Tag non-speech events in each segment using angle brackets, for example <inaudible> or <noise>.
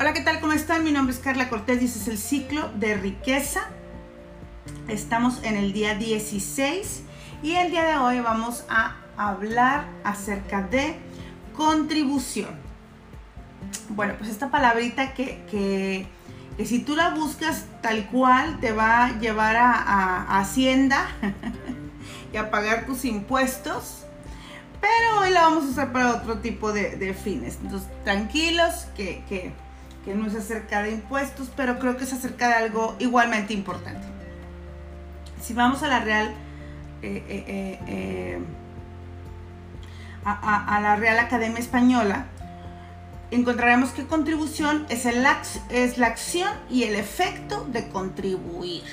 Hola, ¿qué tal? ¿Cómo están? Mi nombre es Carla Cortés y este es el ciclo de riqueza. Estamos en el día 16 y el día de hoy vamos a hablar acerca de contribución. Bueno, pues esta palabrita que, que, si tú la buscas tal cual te va a llevar a, Hacienda <laughs> y a pagar tus impuestos. Pero hoy la vamos a usar para otro tipo de, fines. Entonces, tranquilos, que, que, que no es acerca de impuestos, pero creo que es acerca de algo igualmente importante. Si vamos a la Real, eh, eh, eh, a, la Real Academia Española, encontraremos que contribución es, el, es la acción y el efecto de contribuir.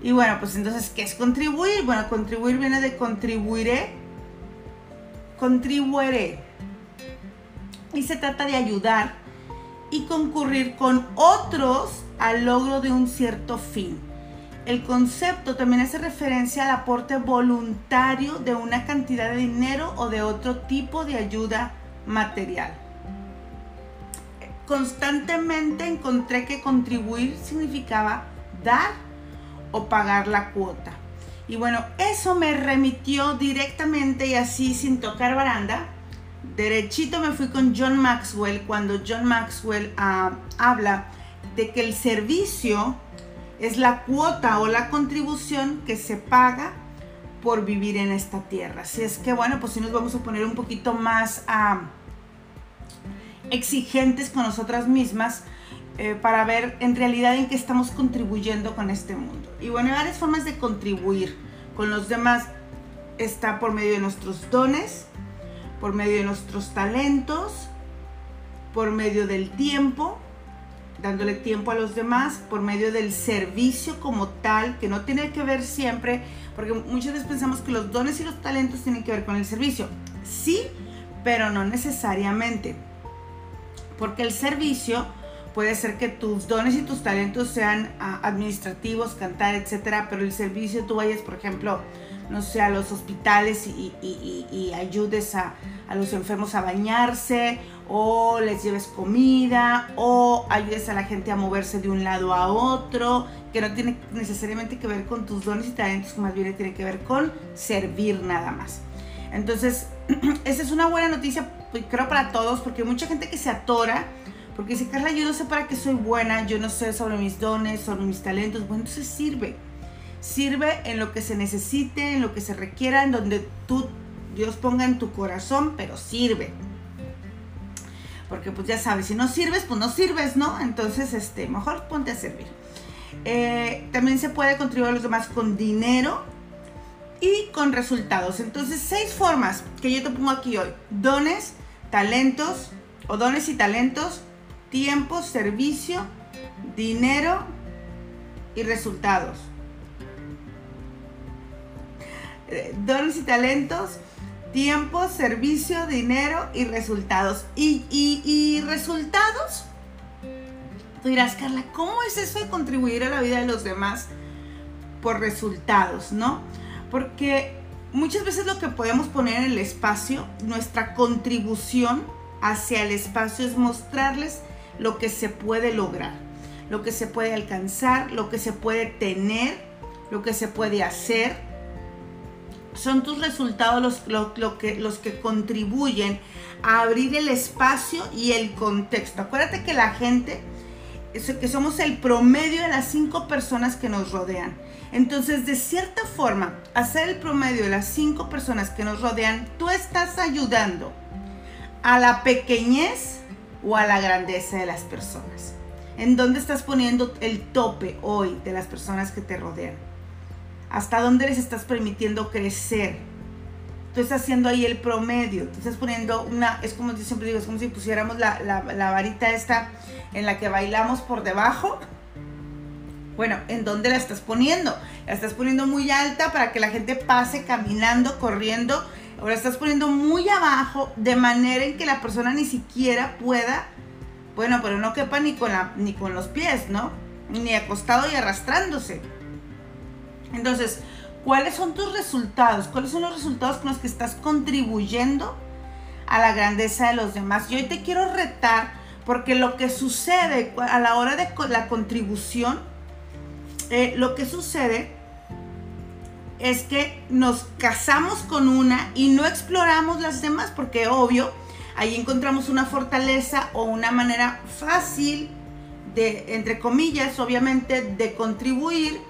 Y bueno, pues entonces, ¿qué es contribuir? Bueno, contribuir viene de contribuiré, contribuiré. Y se trata de ayudar y concurrir con otros al logro de un cierto fin. El concepto también hace referencia al aporte voluntario de una cantidad de dinero o de otro tipo de ayuda material. Constantemente encontré que contribuir significaba dar o pagar la cuota. Y bueno, eso me remitió directamente y así sin tocar baranda. Derechito me fui con John Maxwell cuando John Maxwell ah, habla de que el servicio es la cuota o la contribución que se paga por vivir en esta tierra. Así es que bueno, pues si nos vamos a poner un poquito más ah, exigentes con nosotras mismas eh, para ver en realidad en qué estamos contribuyendo con este mundo. Y bueno, hay varias formas de contribuir con los demás. Está por medio de nuestros dones, por medio de nuestros talentos, por medio del tiempo, dándole tiempo a los demás por medio del servicio como tal, que no tiene que ver siempre, porque muchas veces pensamos que los dones y los talentos tienen que ver con el servicio. Sí, pero no necesariamente. Porque el servicio puede ser que tus dones y tus talentos sean ah, administrativos, cantar, etcétera, pero el servicio tú vayas, por ejemplo, no sé, a los hospitales y, ayudes a, a, los enfermos a bañarse, o les lleves comida, o ayudes a la gente a moverse de un lado a otro, que no tiene necesariamente que ver con tus dones y talentos, que más bien tiene que ver con servir nada más. Entonces, <clears throat> esa es una buena noticia, creo, para todos, porque hay mucha gente que se atora, porque dice, Carla, yo no sé para qué soy buena, yo no sé sobre mis dones, sobre mis talentos. Bueno, entonces sirve Sirve en lo que se necesite, en lo que se requiera, en donde tú, Dios ponga en tu corazón, pero sirve. Porque pues ya sabes, si no sirves, pues no sirves, ¿no? Entonces, este, mejor ponte a servir. Eh, también se puede contribuir a los demás con dinero y con resultados. Entonces, seis formas que yo te pongo aquí hoy. Dones, talentos, o dones y talentos, tiempo, servicio, dinero y resultados. Eh, dones y talentos, tiempo, servicio, dinero y resultados. Y, resultados, tú dirás, Carla, ¿cómo es eso de contribuir a la vida de los demás por resultados, no? Porque muchas veces lo que podemos poner en el espacio, nuestra contribución hacia el espacio es mostrarles lo que se puede lograr, lo que se puede alcanzar, lo que se puede tener, lo que se puede hacer, son tus resultados los, que, que contribuyen a abrir el espacio y el contexto. Acuérdate que la gente, que somos el promedio de las cinco personas que nos rodean. Entonces, de cierta forma, hacer el promedio de las cinco personas que nos rodean, tú estás ayudando a la pequeñez o a la grandeza de las personas. ¿En dónde estás poniendo el tope hoy de las personas que te rodean? Hasta dónde les estás permitiendo crecer. Tú estás haciendo ahí el promedio, tú estás poniendo una, es como yo siempre digo, es como si pusiéramos la, la, varita esta en la que bailamos por debajo. Bueno, ¿en dónde la estás poniendo? La estás poniendo muy alta para que la gente pase caminando, corriendo. La estás poniendo muy abajo de manera en que la persona ni siquiera pueda, bueno, pero no quepa ni con, la, ni con los pies, ¿no? Ni acostado y arrastrándose. Entonces, ¿cuáles son tus resultados? ¿Cuáles son los resultados con los que estás contribuyendo a la grandeza de los demás? Y hoy te quiero retar Porque lo que sucede a la hora de la contribución, eh, lo que sucede es que nos casamos con una y no exploramos las demás, porque obvio, ahí encontramos una fortaleza o una manera fácil de, entre comillas, obviamente, de contribuir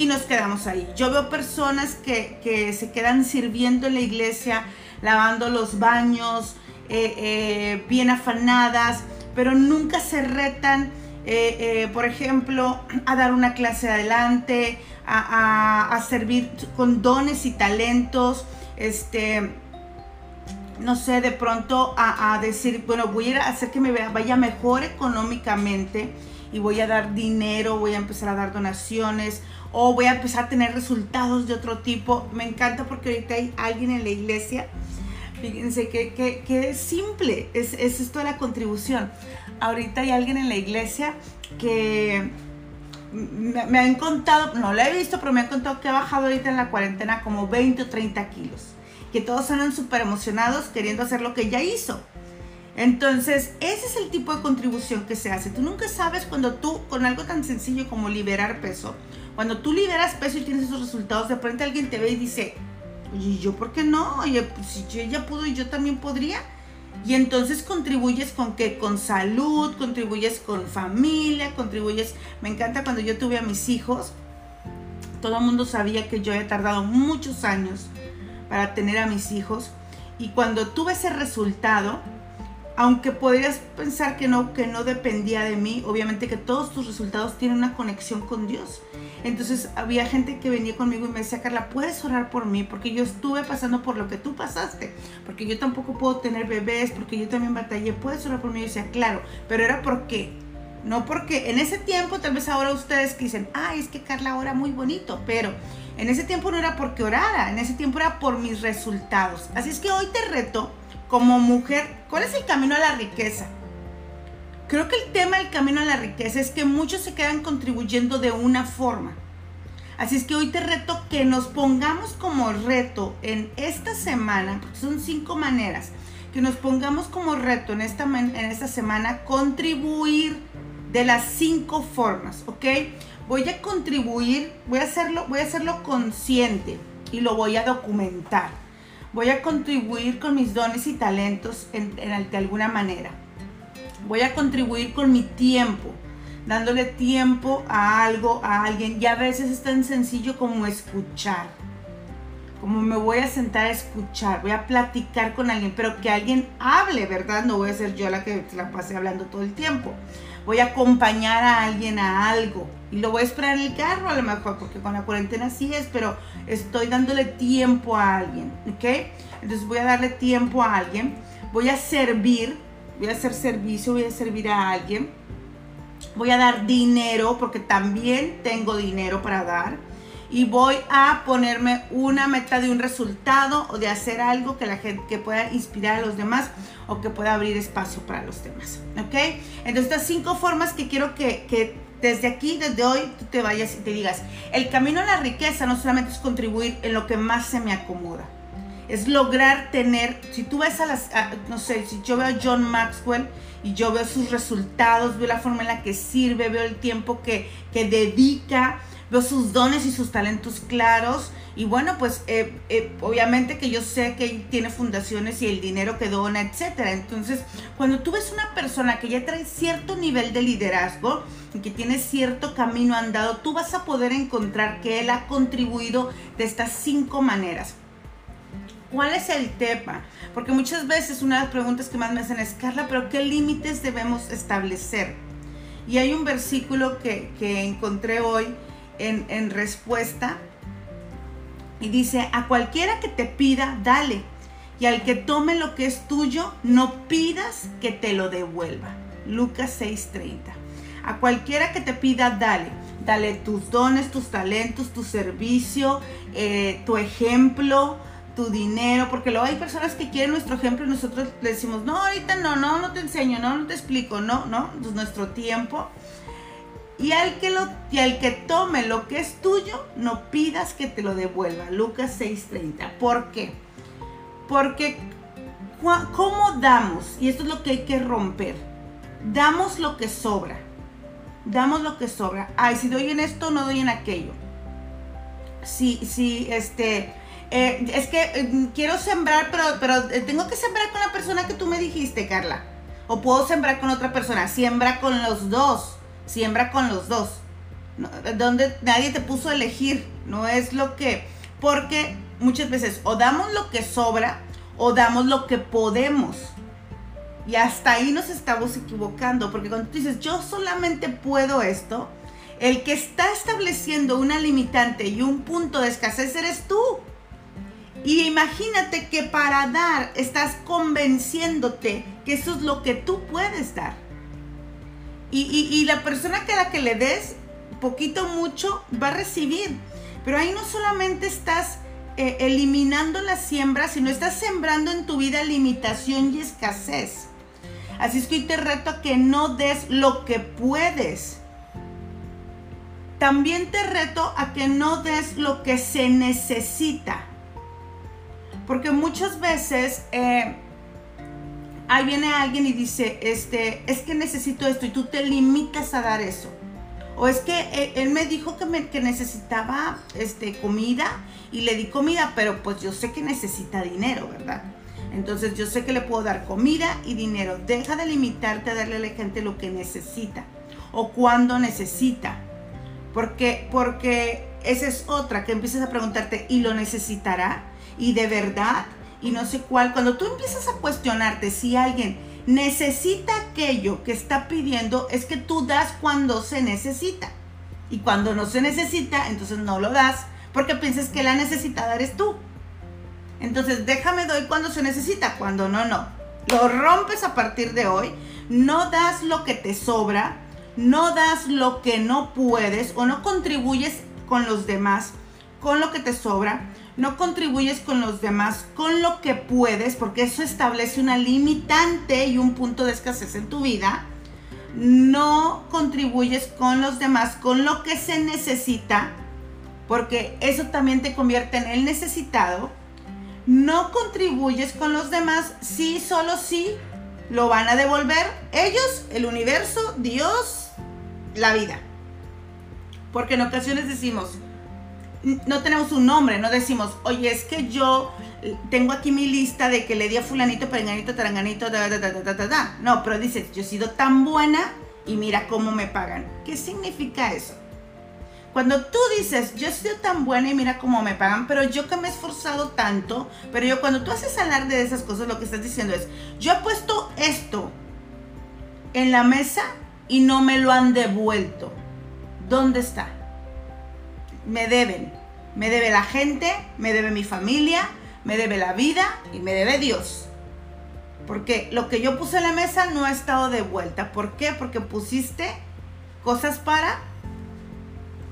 y nos quedamos ahí. Yo veo personas que, se quedan sirviendo en la iglesia, lavando los baños, eh, eh, bien afanadas, pero nunca se retan, eh, por ejemplo, a dar una clase adelante, a, servir con dones y talentos, este, no sé, de pronto a, decir, bueno, voy a hacer que me vaya mejor económicamente y voy a dar dinero, voy a empezar a dar donaciones o voy a empezar a tener resultados de otro tipo. Me encanta porque ahorita hay alguien en la iglesia, fíjense que, que, es simple, es, es esto de la contribución. Ahorita hay alguien en la iglesia que me, me, han contado, no lo he visto, pero me han contado que ha bajado ahorita en la cuarentena como 20 o 30 kilos. Que todos andan súper emocionados queriendo hacer lo que ya hizo. Entonces, ese es el tipo de contribución que se hace. Tú nunca sabes cuando tú, con algo tan sencillo como liberar peso, cuando tú liberas peso y tienes esos resultados, de repente alguien te ve y dice, oye, ¿yo por qué no? Oye, pues si ella pudo y yo también podría. Y entonces contribuyes con que con salud, contribuyes con familia, contribuyes. Me encanta cuando yo tuve a mis hijos, todo el mundo sabía que yo había tardado muchos años para tener a mis hijos. Y cuando tuve ese resultado, aunque podrías pensar que no, que no dependía de mí, obviamente que todos tus resultados tienen una conexión con Dios. Entonces había gente que venía conmigo y me decía, Carla, ¿puedes orar por mí? Porque yo estuve pasando por lo que tú pasaste, porque yo tampoco puedo tener bebés, porque yo también batallé, ¿puedes orar por mí? Yo decía, claro, pero era porque, no porque en ese tiempo, tal vez ahora ustedes dicen, ay, es que Carla ora muy bonito, pero en ese tiempo no era porque orara, en ese tiempo era por mis resultados. Así es que hoy te reto como mujer, ¿cuál es el camino a la riqueza? Creo que el tema del camino a la riqueza es que muchos se quedan contribuyendo de una forma. Así es que hoy te reto que nos pongamos como reto en esta semana, porque son cinco maneras, que nos pongamos como reto en esta, en esta semana contribuir de las cinco formas, ¿ok? Voy a contribuir, voy a hacerlo, voy a hacerlo consciente y lo voy a documentar. Voy a contribuir con mis dones y talentos en, de alguna manera voy a contribuir con mi tiempo, dándole tiempo a algo, a alguien. Y a veces es tan sencillo como escuchar. Como me voy a sentar a escuchar, voy a platicar con alguien, pero que alguien hable, ¿verdad? No voy a ser yo la que la pase hablando todo el tiempo. Voy a acompañar a alguien a algo y lo voy a esperar en el carro a lo mejor, porque con la cuarentena sí es, pero estoy dándole tiempo a alguien, ¿ok? Entonces voy a darle tiempo a alguien, voy a servir, voy a hacer servicio, voy a servir a alguien, voy a dar dinero porque también tengo dinero para dar y voy a ponerme una meta de un resultado o de hacer algo que la gente pueda inspirar a los demás o que pueda abrir espacio para los demás, ¿ok? Entonces estas cinco formas que quiero que, que desde aquí, desde hoy, tú te vayas y te digas, el camino a la riqueza no solamente es contribuir en lo que más se me acomoda, es lograr tener, si tú ves a las, no sé, si yo veo a John Maxwell y yo veo sus resultados, veo la forma en la que sirve, veo el tiempo que, dedica, veo sus dones y sus talentos claros. Y bueno, pues eh, eh, obviamente que yo sé que tiene fundaciones y el dinero que dona, etcétera. Entonces, cuando tú ves una persona que ya trae cierto nivel de liderazgo y que tiene cierto camino andado, tú vas a poder encontrar que él ha contribuido de estas cinco maneras. ¿Cuál es el tema? Porque muchas veces una de las preguntas que más me hacen es, Carla, pero ¿qué límites debemos establecer? Y hay un versículo que, encontré hoy en, en respuesta y dice, a cualquiera que te pida, dale. Y al que tome lo que es tuyo, no pidas que te lo devuelva. Lucas 6:30. A cualquiera que te pida, dale. Dale tus dones, tus talentos, tu servicio, eh, tu ejemplo, dinero, porque luego hay personas que quieren nuestro ejemplo y nosotros le decimos, no, ahorita no, no, no te enseño, no, no te explico, no, no, es nuestro tiempo. Y al, que lo, y al que tome lo que es tuyo, no pidas que te lo devuelva. Lucas 6:30. ¿Por qué? Porque, ¿cómo damos? Y esto es lo que hay que romper. damos lo que sobra. Damos lo que sobra. Ay, si doy en esto, no doy en aquello. Si, si, este, eh, es que eh, quiero sembrar, pero, eh, tengo que sembrar con la persona que tú me dijiste, Carla. O puedo sembrar con otra persona. Siembra con los dos. Siembra con los dos. donde nadie te puso a elegir. No es lo que. Porque muchas veces o damos lo que sobra o damos lo que podemos. Y hasta ahí nos estamos equivocando. Porque cuando tú dices, yo solamente puedo esto, el que está estableciendo una limitante y un punto de escasez eres tú. Y imagínate que para dar estás convenciéndote que eso es lo que tú puedes dar. Y, la persona que a la que le des poquito mucho va a recibir. Pero ahí no solamente estás eh, eliminando la siembra, sino estás sembrando en tu vida limitación y escasez. Así es que hoy te reto a que no des lo que puedes. También te reto a que no des lo que se necesita. Porque muchas veces eh, ahí viene alguien y dice, este, es que necesito esto y tú te limitas a dar eso. O es que eh, él, me dijo que, me, que necesitaba este, comida y le di comida, pero pues yo sé que necesita dinero, ¿verdad? Entonces yo sé que le puedo dar comida y dinero. Deja de limitarte a darle a la gente lo que necesita o cuando necesita. Porque, porque esa es otra, que empiezas a preguntarte, ¿y lo necesitará? Y de verdad y no sé cuál. Cuando tú empiezas a cuestionarte si alguien necesita aquello que está pidiendo, es que tú das cuando se necesita. Y cuando no se necesita, entonces no lo das porque piensas que la necesitada eres tú. Entonces déjame doy cuando se necesita, cuando no, no. Lo rompes a partir de hoy. No das lo que te sobra, no das lo que no puedes o no contribuyes con los demás, con lo que te sobra no contribuyes con los demás con lo que puedes, porque eso establece una limitante y un punto de escasez en tu vida. No contribuyes con los demás con lo que se necesita, porque eso también te convierte en el necesitado. No contribuyes con los demás si solo si lo van a devolver ellos, el universo, Dios, la vida. Porque en ocasiones decimos, no tenemos un nombre, no decimos, oye, es que yo tengo aquí mi lista de que le di a fulanito, perenganito, taranganito, da, da, da, da, da. No, pero dices, yo he sido tan buena y mira cómo me pagan. ¿Qué significa eso? Cuando tú dices, yo he sido tan buena y mira cómo me pagan, pero yo que me he esforzado tanto, pero yo cuando tú haces hablar de esas cosas, lo que estás diciendo es, yo he puesto esto en la mesa y no me lo han devuelto. ¿Dónde está? Me deben. Me debe la gente, me debe mi familia, me debe la vida y me debe Dios. Porque lo que yo puse en la mesa no ha estado de vuelta. ¿Por qué? Porque pusiste cosas para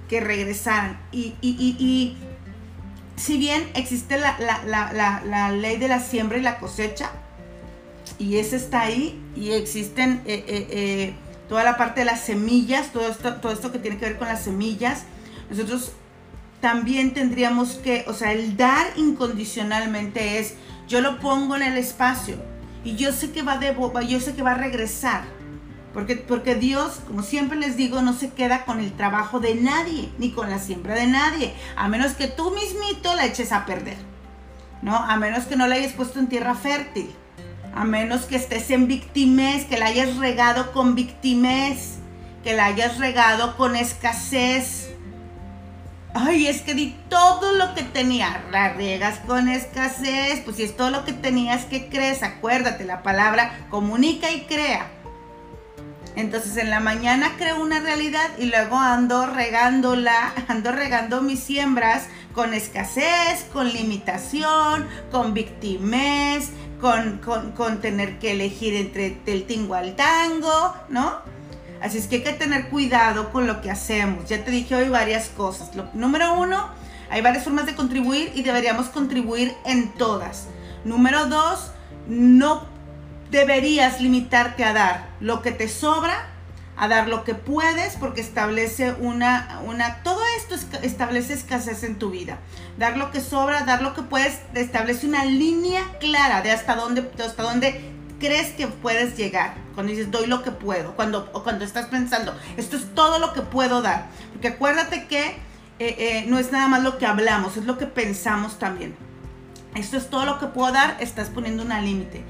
que regresaran. Y, y, si bien existe la, ley de la siembra y la cosecha, y esa está ahí, y existen eh, eh, eh, toda la parte de las semillas, todo esto, todo esto que tiene que ver con las semillas, nosotros también tendríamos que, o sea, el dar incondicionalmente es, yo lo pongo en el espacio y yo sé que va, de, yo sé que va a regresar. Porque, porque Dios, como siempre les digo, no se queda con el trabajo de nadie, ni con la siembra de nadie, a menos que tú mismito la eches a perder, ¿no? A menos que no la hayas puesto en tierra fértil, a menos que estés en victimez, que la hayas regado con victimez, que la hayas regado con escasez, ay, es que di todo lo que tenía, la riegas con escasez, pues si es todo lo que tenías, que crees? Acuérdate, la palabra comunica y crea. Entonces en la mañana creo una realidad y luego ando regándola, <laughs> ando regando mis siembras con escasez, con limitación, con victimez, con, con, con tener que elegir entre el tingo al tango, ¿no? Así es que hay que tener cuidado con lo que hacemos. Ya te dije hoy varias cosas. número uno, hay varias formas de contribuir y deberíamos contribuir en todas. Número dos, no deberías limitarte a dar lo que te sobra, a dar lo que puedes, porque establece una, una, todo esto establece escasez en tu vida. Dar lo que sobra, dar lo que puedes, establece una línea clara de hasta dónde, hasta dónde crees que puedes llegar. Cuando dices, doy lo que puedo. Cuando, o cuando estás pensando, esto es todo lo que puedo dar. Porque acuérdate que eh, eh, no es nada más lo que hablamos, es lo que pensamos también. Esto es todo lo que puedo dar, estás poniendo una límite.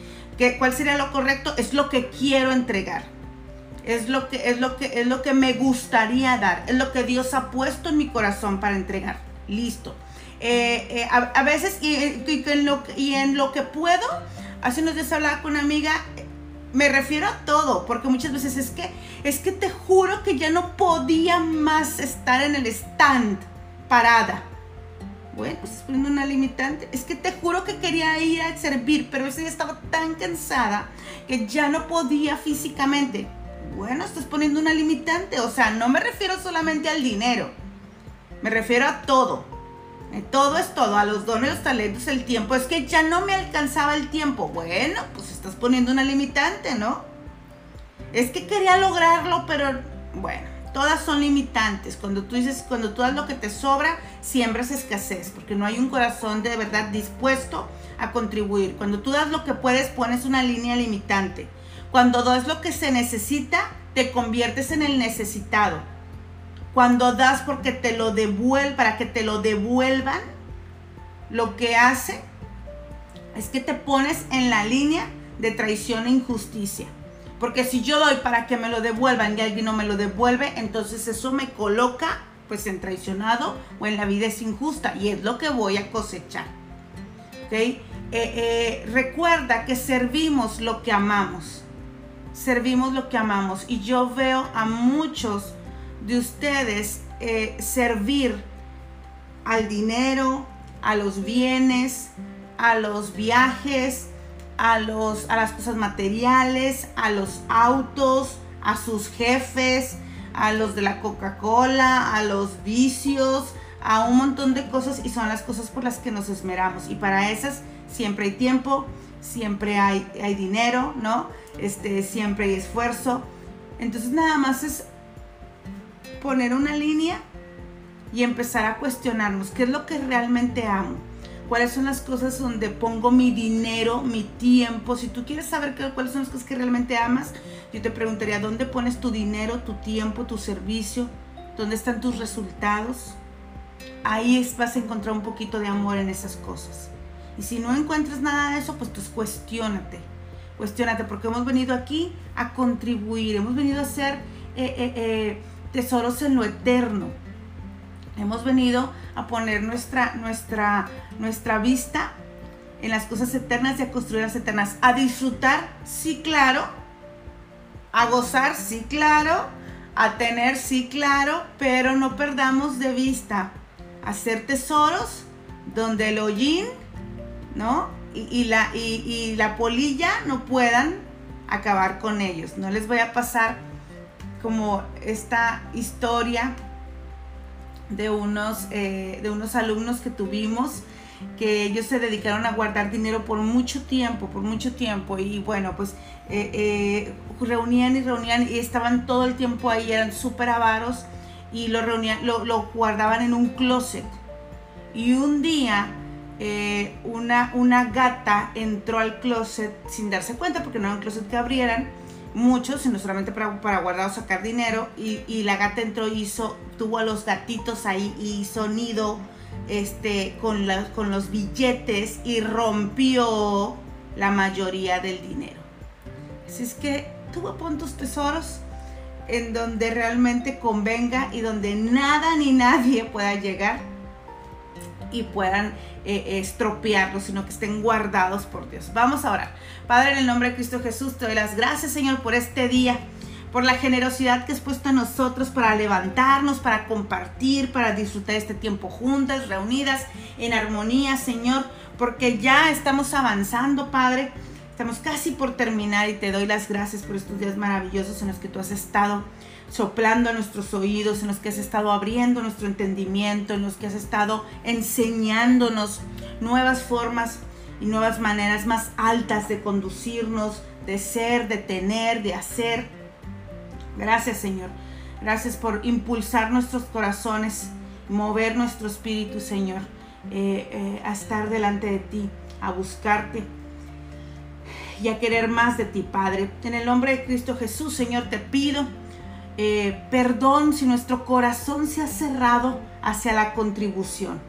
¿Cuál sería lo correcto? Es lo que quiero entregar. Es lo, que, es, lo que, es lo que me gustaría dar. Es lo que Dios ha puesto en mi corazón para entregar. Listo. Eh, a, veces, y, en lo, y en lo que puedo, hace unos días hablaba con una amiga, me refiero a todo, porque muchas veces es que, es que te juro que ya no podía más estar en el stand parada. Bueno, pues estás poniendo una limitante. Es que te juro que quería ir a servir, pero ese día estaba tan cansada que ya no podía físicamente. Bueno, estás poniendo una limitante. O sea, no me refiero solamente al dinero. Me refiero a todo. Eh, todo es todo, a los dones, los talentos, el tiempo. Es que ya no me alcanzaba el tiempo. Bueno, pues estás poniendo una limitante, ¿no? Es que quería lograrlo, pero bueno, todas son limitantes. Cuando tú dices, cuando tú das lo que te sobra, siembras escasez, porque no hay un corazón de verdad dispuesto a contribuir. Cuando tú das lo que puedes, pones una línea limitante. Cuando das lo que se necesita, te conviertes en el necesitado. Cuando das porque te lo para que te lo devuelvan, lo que hace es que te pones en la línea de traición e injusticia. Porque si yo doy para que me lo devuelvan y alguien no me lo devuelve, entonces eso me coloca pues en traicionado o en la vida es injusta y es lo que voy a cosechar. Eh, eh, recuerda que servimos lo que amamos. Servimos lo que amamos. Y yo veo a muchos de ustedes eh, servir al dinero, a los bienes, a los viajes, a, los, a las cosas materiales, a los autos, a sus jefes, a los de la Coca-Cola, a los vicios, a un montón de cosas y son las cosas por las que nos esmeramos. Y para esas siempre hay tiempo, siempre hay, hay dinero, ¿no? Este, siempre hay esfuerzo. Entonces nada más es poner una línea y empezar a cuestionarnos qué es lo que realmente amo. Cuáles son las cosas donde pongo mi dinero, mi tiempo. Si tú quieres saber qué, cuáles son las cosas que realmente amas, yo te preguntaría, ¿dónde pones tu dinero, tu tiempo, tu servicio? ¿Dónde están tus resultados? Ahí vas a encontrar un poquito de amor en esas cosas. Y si no encuentras nada de eso, pues, pues cuestiónate. Cuestiónate, porque hemos venido aquí a contribuir, hemos venido a ser eh, eh, eh, tesoros en lo eterno. Hemos venido a poner nuestra, nuestra, nuestra vista en las cosas eternas y a construir las eternas. A disfrutar, sí, claro. A gozar, sí, claro. A tener, sí, claro. Pero no perdamos de vista hacer tesoros donde el hollín, ¿no? Y, la, y la polilla no puedan acabar con ellos. No les voy a pasar como esta historia de unos, eh, de unos alumnos que tuvimos que ellos se dedicaron a guardar dinero por mucho tiempo, por mucho tiempo, y bueno, pues eh, eh, reunían y reunían y estaban todo el tiempo ahí, eran súper avaros y lo reunían, lo, guardaban en un closet. Y un día una, una gata entró al closet sin darse cuenta, porque no era un closet que abrieran, muchos, sino solamente para, para guardar o sacar dinero. Y, la gata entró y hizo, tuvo a los gatitos ahí y hizo nido este, con, con los billetes y rompió la mayoría del dinero. Así es que tú pon tus tesoros en donde realmente convenga y donde nada ni nadie pueda llegar y puedan eh, estropearlos, sino que estén guardados por Dios. Vamos a orar. Padre, en el nombre de Cristo Jesús, te doy las gracias, Señor, por este día por la generosidad que has puesto en nosotros para levantarnos, para compartir, para disfrutar este tiempo juntas, reunidas, en armonía, Señor, porque ya estamos avanzando, Padre. Estamos casi por terminar y te doy las gracias por estos días maravillosos en los que tú has estado soplando a nuestros oídos, en los que has estado abriendo nuestro entendimiento, en los que has estado enseñándonos nuevas formas y nuevas maneras más altas de conducirnos, de ser, de tener, de hacer. Gracias Señor. Gracias por impulsar nuestros corazones, mover nuestro espíritu, Señor, eh, eh, a estar delante de ti, a buscarte. y a querer más de ti, Padre. En el nombre de Cristo Jesús, Señor, te pido eh, perdón si nuestro corazón se ha cerrado hacia la contribución,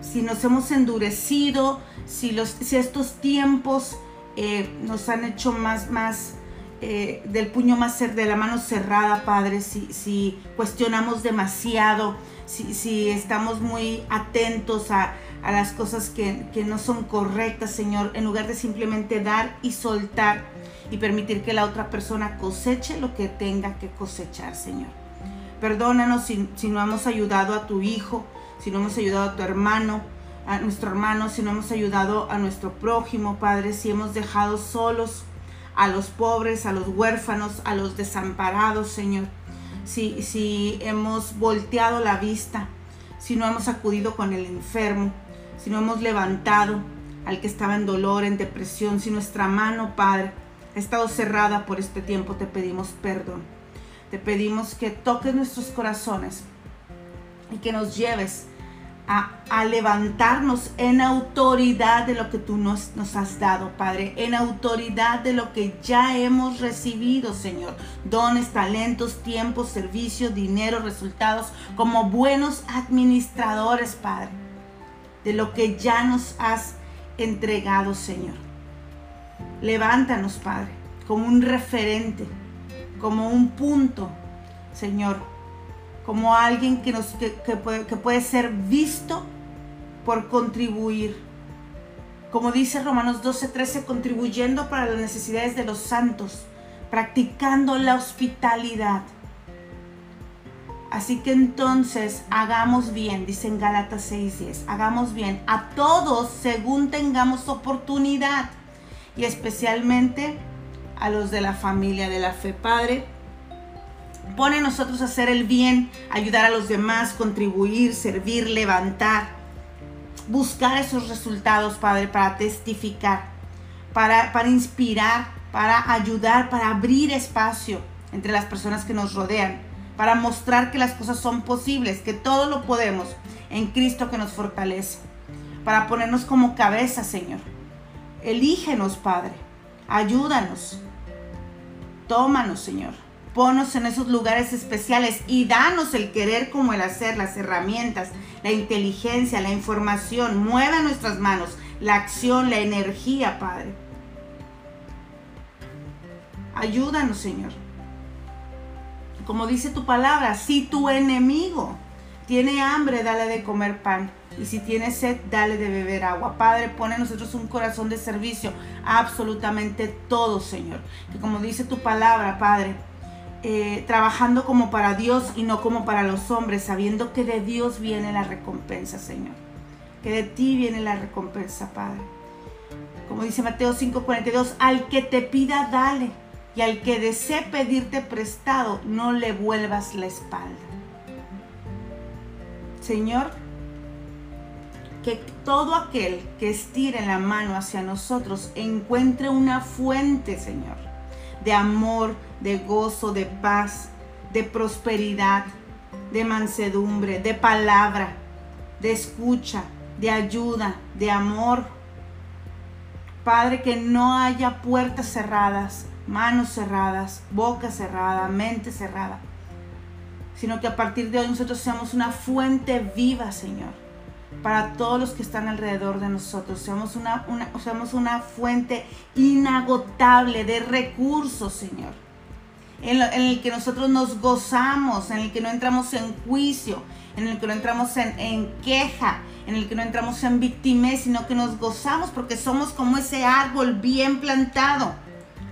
si nos hemos endurecido, si, los, estos tiempos eh, nos han hecho más, más eh, del puño más de la mano cerrada, Padre, si, cuestionamos demasiado, si, estamos muy atentos a las cosas que, no son correctas, Señor, en lugar de simplemente dar y soltar y permitir que la otra persona coseche lo que tenga que cosechar, Señor. Perdónanos si, si, no hemos ayudado a tu hijo, si no hemos ayudado a tu hermano, a nuestro hermano, si no hemos ayudado a nuestro prójimo, Padre, si hemos dejado solos a los pobres, a los huérfanos, a los desamparados, Señor. Si, si hemos volteado la vista, si no hemos acudido con el enfermo, si no hemos levantado al que estaba en dolor, en depresión, si nuestra mano, Padre, ha estado cerrada por este tiempo, te pedimos perdón. Te pedimos que toques nuestros corazones y que nos lleves a, levantarnos en autoridad de lo que tú nos, nos has dado, Padre, en autoridad de lo que ya hemos recibido, Señor. Dones, talentos, tiempos, servicios, dinero, resultados, como buenos administradores, Padre de lo que ya nos has entregado, Señor. Levántanos, Padre, como un referente, como un punto, Señor, como alguien que, nos, puede, que puede ser visto por contribuir. Como dice Romanos 12:13, contribuyendo para las necesidades de los santos, practicando la hospitalidad Así que entonces hagamos bien, dice en Gálatas 6:10, hagamos bien a todos según tengamos oportunidad y especialmente a los de la familia de la fe. Padre, pone nosotros a hacer el bien, ayudar a los demás, contribuir, servir, levantar, buscar esos resultados, Padre, para testificar, para, para inspirar, para ayudar, para abrir espacio entre las personas que nos rodean para mostrar que las cosas son posibles, que todo lo podemos en Cristo que nos fortalece, para ponernos como cabeza, Señor. Elígenos, Padre, ayúdanos, tómanos, Señor. Ponos en esos lugares especiales y danos el querer como el hacer, las herramientas, la inteligencia, la información. Mueva nuestras manos, la acción, la energía, Padre. Ayúdanos, Señor como dice tu palabra, si tu enemigo tiene hambre, dale de comer pan. Y si tiene sed, dale de beber agua. Padre, pone en nosotros un corazón de servicio. Absolutamente todo, Señor. Que como dice tu palabra, Padre, eh, trabajando como para Dios y no como para los hombres, sabiendo que de Dios viene la recompensa, Señor. Que de ti viene la recompensa, Padre. Como dice Mateo 5:42, al que te pida, dale y al que desee pedirte prestado, no le vuelvas la espalda. Señor, que todo aquel que estire la mano hacia nosotros encuentre una fuente, Señor, de amor, de gozo, de paz, de prosperidad, de mansedumbre, de palabra, de escucha, de ayuda, de amor. Padre, que no haya puertas cerradas, manos cerradas, boca cerrada, mente cerrada, sino que a partir de hoy nosotros seamos una fuente viva, Señor, para todos los que están alrededor de nosotros. Seamos una, seamos una fuente inagotable de recursos, Señor, en, el que nosotros nos gozamos, en el que no entramos en juicio, en el que no entramos en, en queja, en el que no entramos en victimez, sino que nos gozamos porque somos como ese árbol bien plantado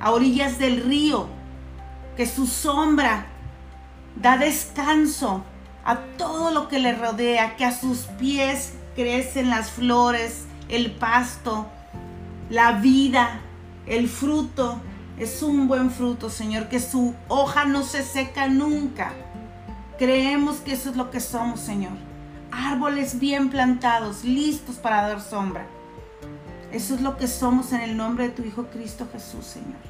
a orillas del río, que su sombra da descanso a todo lo que le rodea, que a sus pies crecen las flores, el pasto, la vida, el fruto. Es un buen fruto, Señor, que su hoja no se seca nunca. Creemos que eso es lo que somos, Señor. Árboles bien plantados, listos para dar sombra. Eso es lo que somos en el nombre de tu Hijo Cristo Jesús, Señor.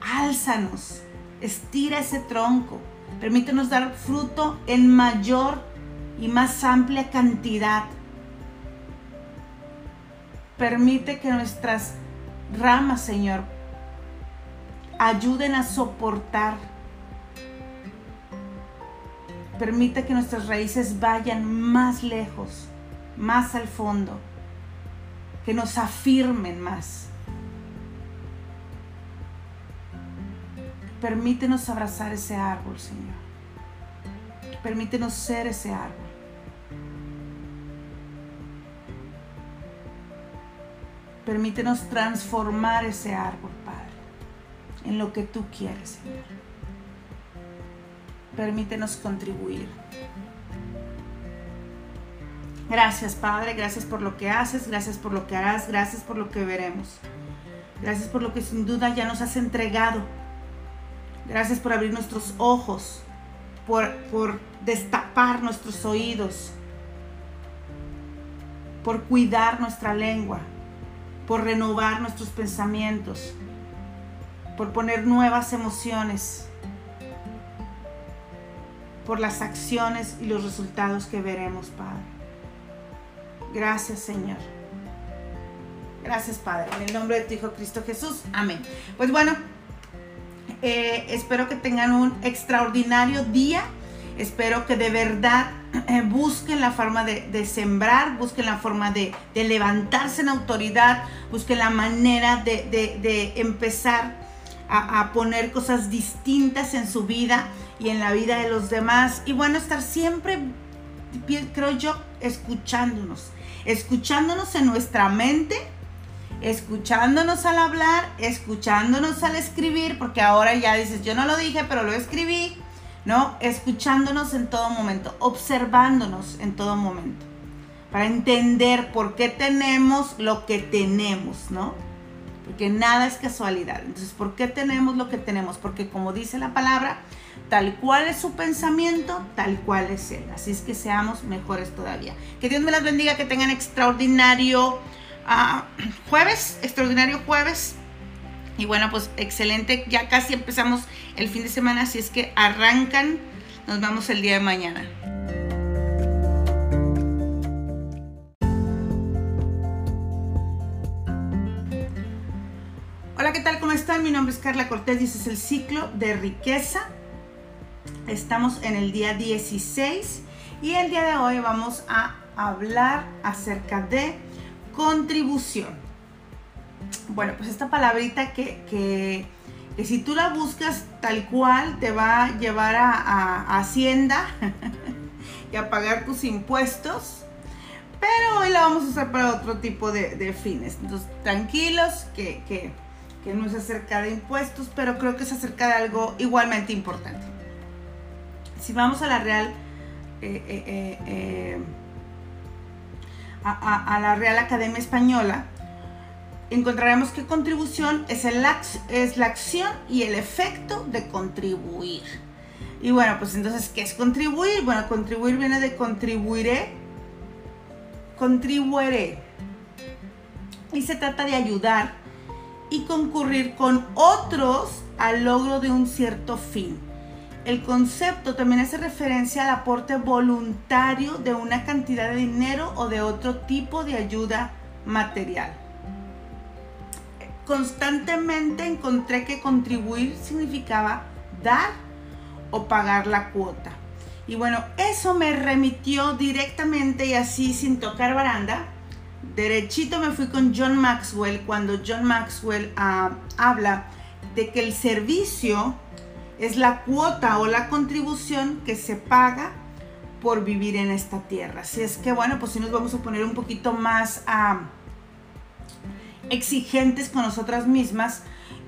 Álzanos, estira ese tronco, permítenos dar fruto en mayor y más amplia cantidad. Permite que nuestras ramas, Señor, ayuden a soportar. Permite que nuestras raíces vayan más lejos, más al fondo, que nos afirmen más. Permítenos abrazar ese árbol, Señor. Permítenos ser ese árbol. Permítenos transformar ese árbol, Padre, en lo que tú quieres, Señor. Permítenos contribuir. Gracias, Padre, gracias por lo que haces, gracias por lo que harás, gracias por lo que veremos. Gracias por lo que sin duda ya nos has entregado. Gracias por abrir nuestros ojos, por, por destapar nuestros oídos, por cuidar nuestra lengua, por renovar nuestros pensamientos, por poner nuevas emociones, por las acciones y los resultados que veremos, Padre. Gracias, Señor. Gracias, Padre. En el nombre de tu Hijo Cristo Jesús. Amén. Pues bueno, eh, espero que tengan un extraordinario día. Espero que de verdad eh, busquen la forma de, sembrar, busquen la forma de, levantarse en autoridad, busquen la manera de, empezar a, a, poner cosas distintas en su vida y en la vida de los demás. Y bueno, estar siempre, creo yo, escuchándonos, escuchándonos en nuestra mente escuchándonos al hablar, escuchándonos al escribir, porque ahora ya dices, yo no lo dije, pero lo escribí, ¿no? Escuchándonos en todo momento, observándonos en todo momento, para entender por qué tenemos lo que tenemos, ¿no? Porque nada es casualidad. Entonces, ¿por qué tenemos lo que tenemos? Porque como dice la palabra, tal cual es su pensamiento, tal cual es él. Así es que seamos mejores todavía. Que Dios me las bendiga, que tengan extraordinario jueves, extraordinario jueves. Y bueno, pues excelente, ya casi empezamos el fin de semana, así es que arrancan, nos vemos el día de mañana. Hola, ¿qué tal? ¿Cómo están? Mi nombre es Carla Cortés y este es el ciclo de riqueza. Estamos en el día 16 y el día de hoy vamos a hablar acerca de contribución. Bueno, pues esta palabrita que, si tú la buscas tal cual te va a llevar a, Hacienda <laughs> y a pagar tus impuestos. Pero hoy la vamos a usar para otro tipo de, fines. Entonces, tranquilos, que, no es acerca de impuestos, pero creo que es acerca de algo igualmente importante. Si vamos a la Real eh, eh, eh, a, la Real Academia Española, encontraremos que contribución es, el, es la acción y el efecto de contribuir. Y bueno, pues entonces, ¿qué es contribuir? Bueno, contribuir viene de contribuiré, contribuiré. Y se trata de ayudar y concurrir con otros al logro de un cierto fin. El concepto también hace referencia al aporte voluntario de una cantidad de dinero o de otro tipo de ayuda material. Constantemente encontré que contribuir significaba dar o pagar la cuota. Y bueno, eso me remitió directamente y así sin tocar baranda. Derechito me fui con John Maxwell cuando John Maxwell ah, habla de que el servicio es la cuota o la contribución que se paga por vivir en esta tierra. Así es que bueno, pues si nos vamos a poner un poquito más ah, exigentes con nosotras mismas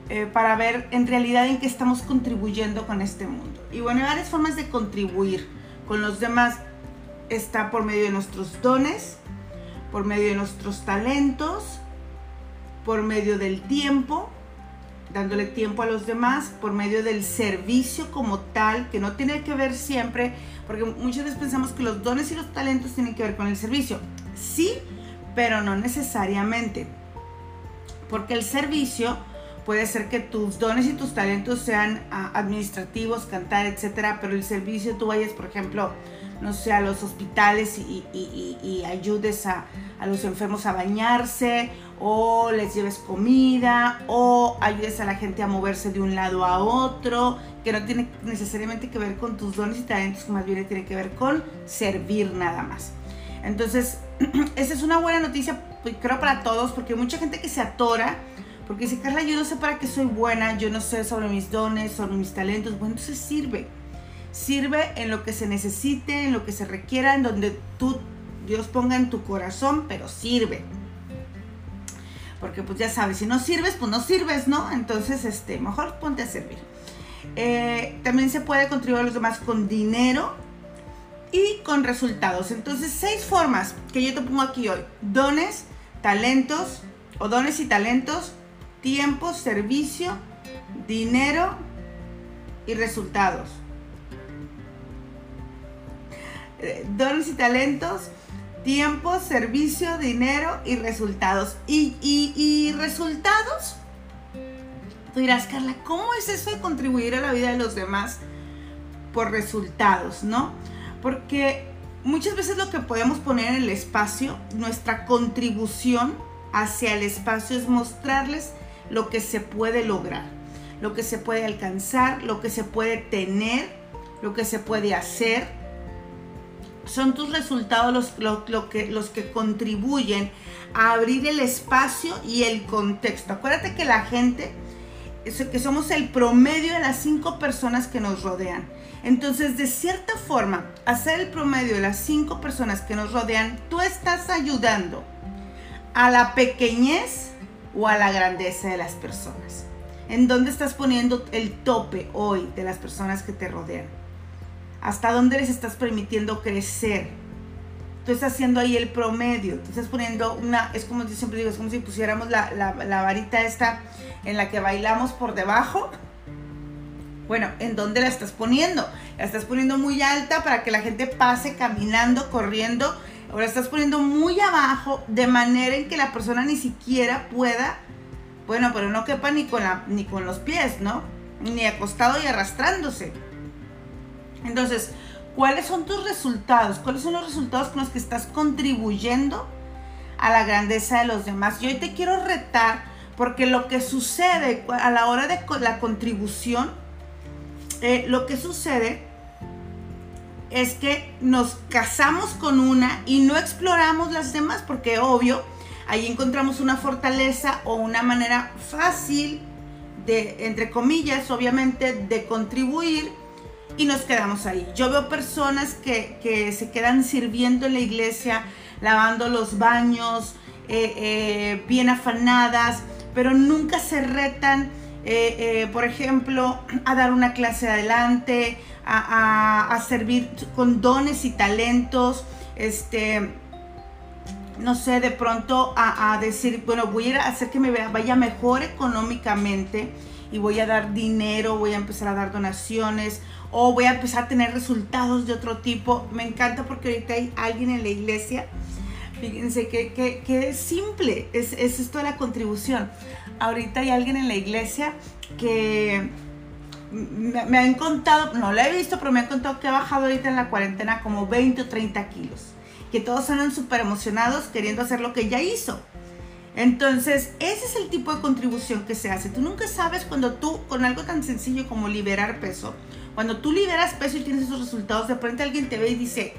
eh, para ver en realidad en qué estamos contribuyendo con este mundo. Y bueno, hay varias formas de contribuir con los demás. Está por medio de nuestros dones, por medio de nuestros talentos, por medio del tiempo, dándole tiempo a los demás por medio del servicio como tal, que no tiene que ver siempre, porque muchas veces pensamos que los dones y los talentos tienen que ver con el servicio. Sí, pero no necesariamente. Porque el servicio puede ser que tus dones y tus talentos sean ah, administrativos, cantar, etcétera, pero el servicio tú vayas, por ejemplo, no sé, a los hospitales y, ayudes a, a, los enfermos a bañarse, o les lleves comida, o ayudes a la gente a moverse de un lado a otro, que no tiene necesariamente que ver con tus dones y talentos, que más bien tiene que ver con servir nada más. Entonces, <clears throat> esa es una buena noticia, pues, creo, para todos, porque hay mucha gente que se atora, porque dice, Carla, yo no sé para qué soy buena, yo no sé sobre mis dones, sobre mis talentos. Bueno, entonces sirve. Sirve en lo que se necesite, en lo que se requiera, en donde tú, Dios ponga en tu corazón, pero sirve. Porque pues ya sabes, si no sirves, pues no sirves, ¿no? Entonces, este, mejor ponte a servir. Eh, también se puede contribuir a los demás con dinero y con resultados. Entonces, seis formas que yo te pongo aquí hoy. Dones, talentos, o dones y talentos, tiempo, servicio, dinero y resultados. Dones y talentos, tiempo, servicio, dinero y resultados. Y, resultados, tú dirás, Carla, ¿cómo es eso de contribuir a la vida de los demás por resultados, no? Porque muchas veces lo que podemos poner en el espacio, nuestra contribución hacia el espacio es mostrarles lo que se puede lograr, lo que se puede alcanzar, lo que se puede tener, lo que se puede hacer. Son tus resultados los, que, que contribuyen a abrir el espacio y el contexto. Acuérdate que la gente, que somos el promedio de las cinco personas que nos rodean. Entonces, de cierta forma, hacer el promedio de las cinco personas que nos rodean, tú estás ayudando a la pequeñez o a la grandeza de las personas? ¿En dónde estás poniendo el tope hoy de las personas que te rodean? ¿Hasta dónde les estás permitiendo crecer? Tú estás haciendo ahí el promedio, tú estás poniendo una, es como yo siempre digo, es como si pusiéramos la, la varita esta en la que bailamos por debajo. Bueno, ¿en dónde la estás poniendo? La estás poniendo muy alta para que la gente pase caminando, corriendo Ahora estás poniendo muy abajo de manera en que la persona ni siquiera pueda, bueno, pero no quepa ni con, la, ni con los pies, ¿no? Ni acostado y arrastrándose. Entonces, ¿cuáles son tus resultados? ¿Cuáles son los resultados con los que estás contribuyendo a la grandeza de los demás? Y hoy te quiero retar porque lo que sucede a la hora de la contribución, eh, lo que sucede es que nos casamos con una y no exploramos las demás, porque obvio, ahí encontramos una fortaleza o una manera fácil de, entre comillas, obviamente, de contribuir y nos quedamos ahí. Yo veo personas que, se quedan sirviendo en la iglesia, lavando los baños, eh, eh, bien afanadas, pero nunca se retan, eh, por ejemplo, a dar una clase adelante, a, servir con dones y talentos, este, no sé, de pronto a, decir, bueno, voy a hacer que me vaya mejor económicamente y voy a dar dinero, voy a empezar a dar donaciones o voy a empezar a tener resultados de otro tipo. Me encanta porque ahorita hay alguien en la iglesia, fíjense que, que, es simple, es, es esto de la contribución. Ahorita hay alguien en la iglesia que me, han contado, no lo he visto, pero me han contado que ha bajado ahorita en la cuarentena como 20 o 30 kilos. Que todos andan súper emocionados queriendo hacer lo que ya hizo. Entonces, ese es el tipo de contribución que se hace. Tú nunca sabes cuando tú, con algo tan sencillo como liberar peso, cuando tú liberas peso y tienes esos resultados, de repente alguien te ve y dice,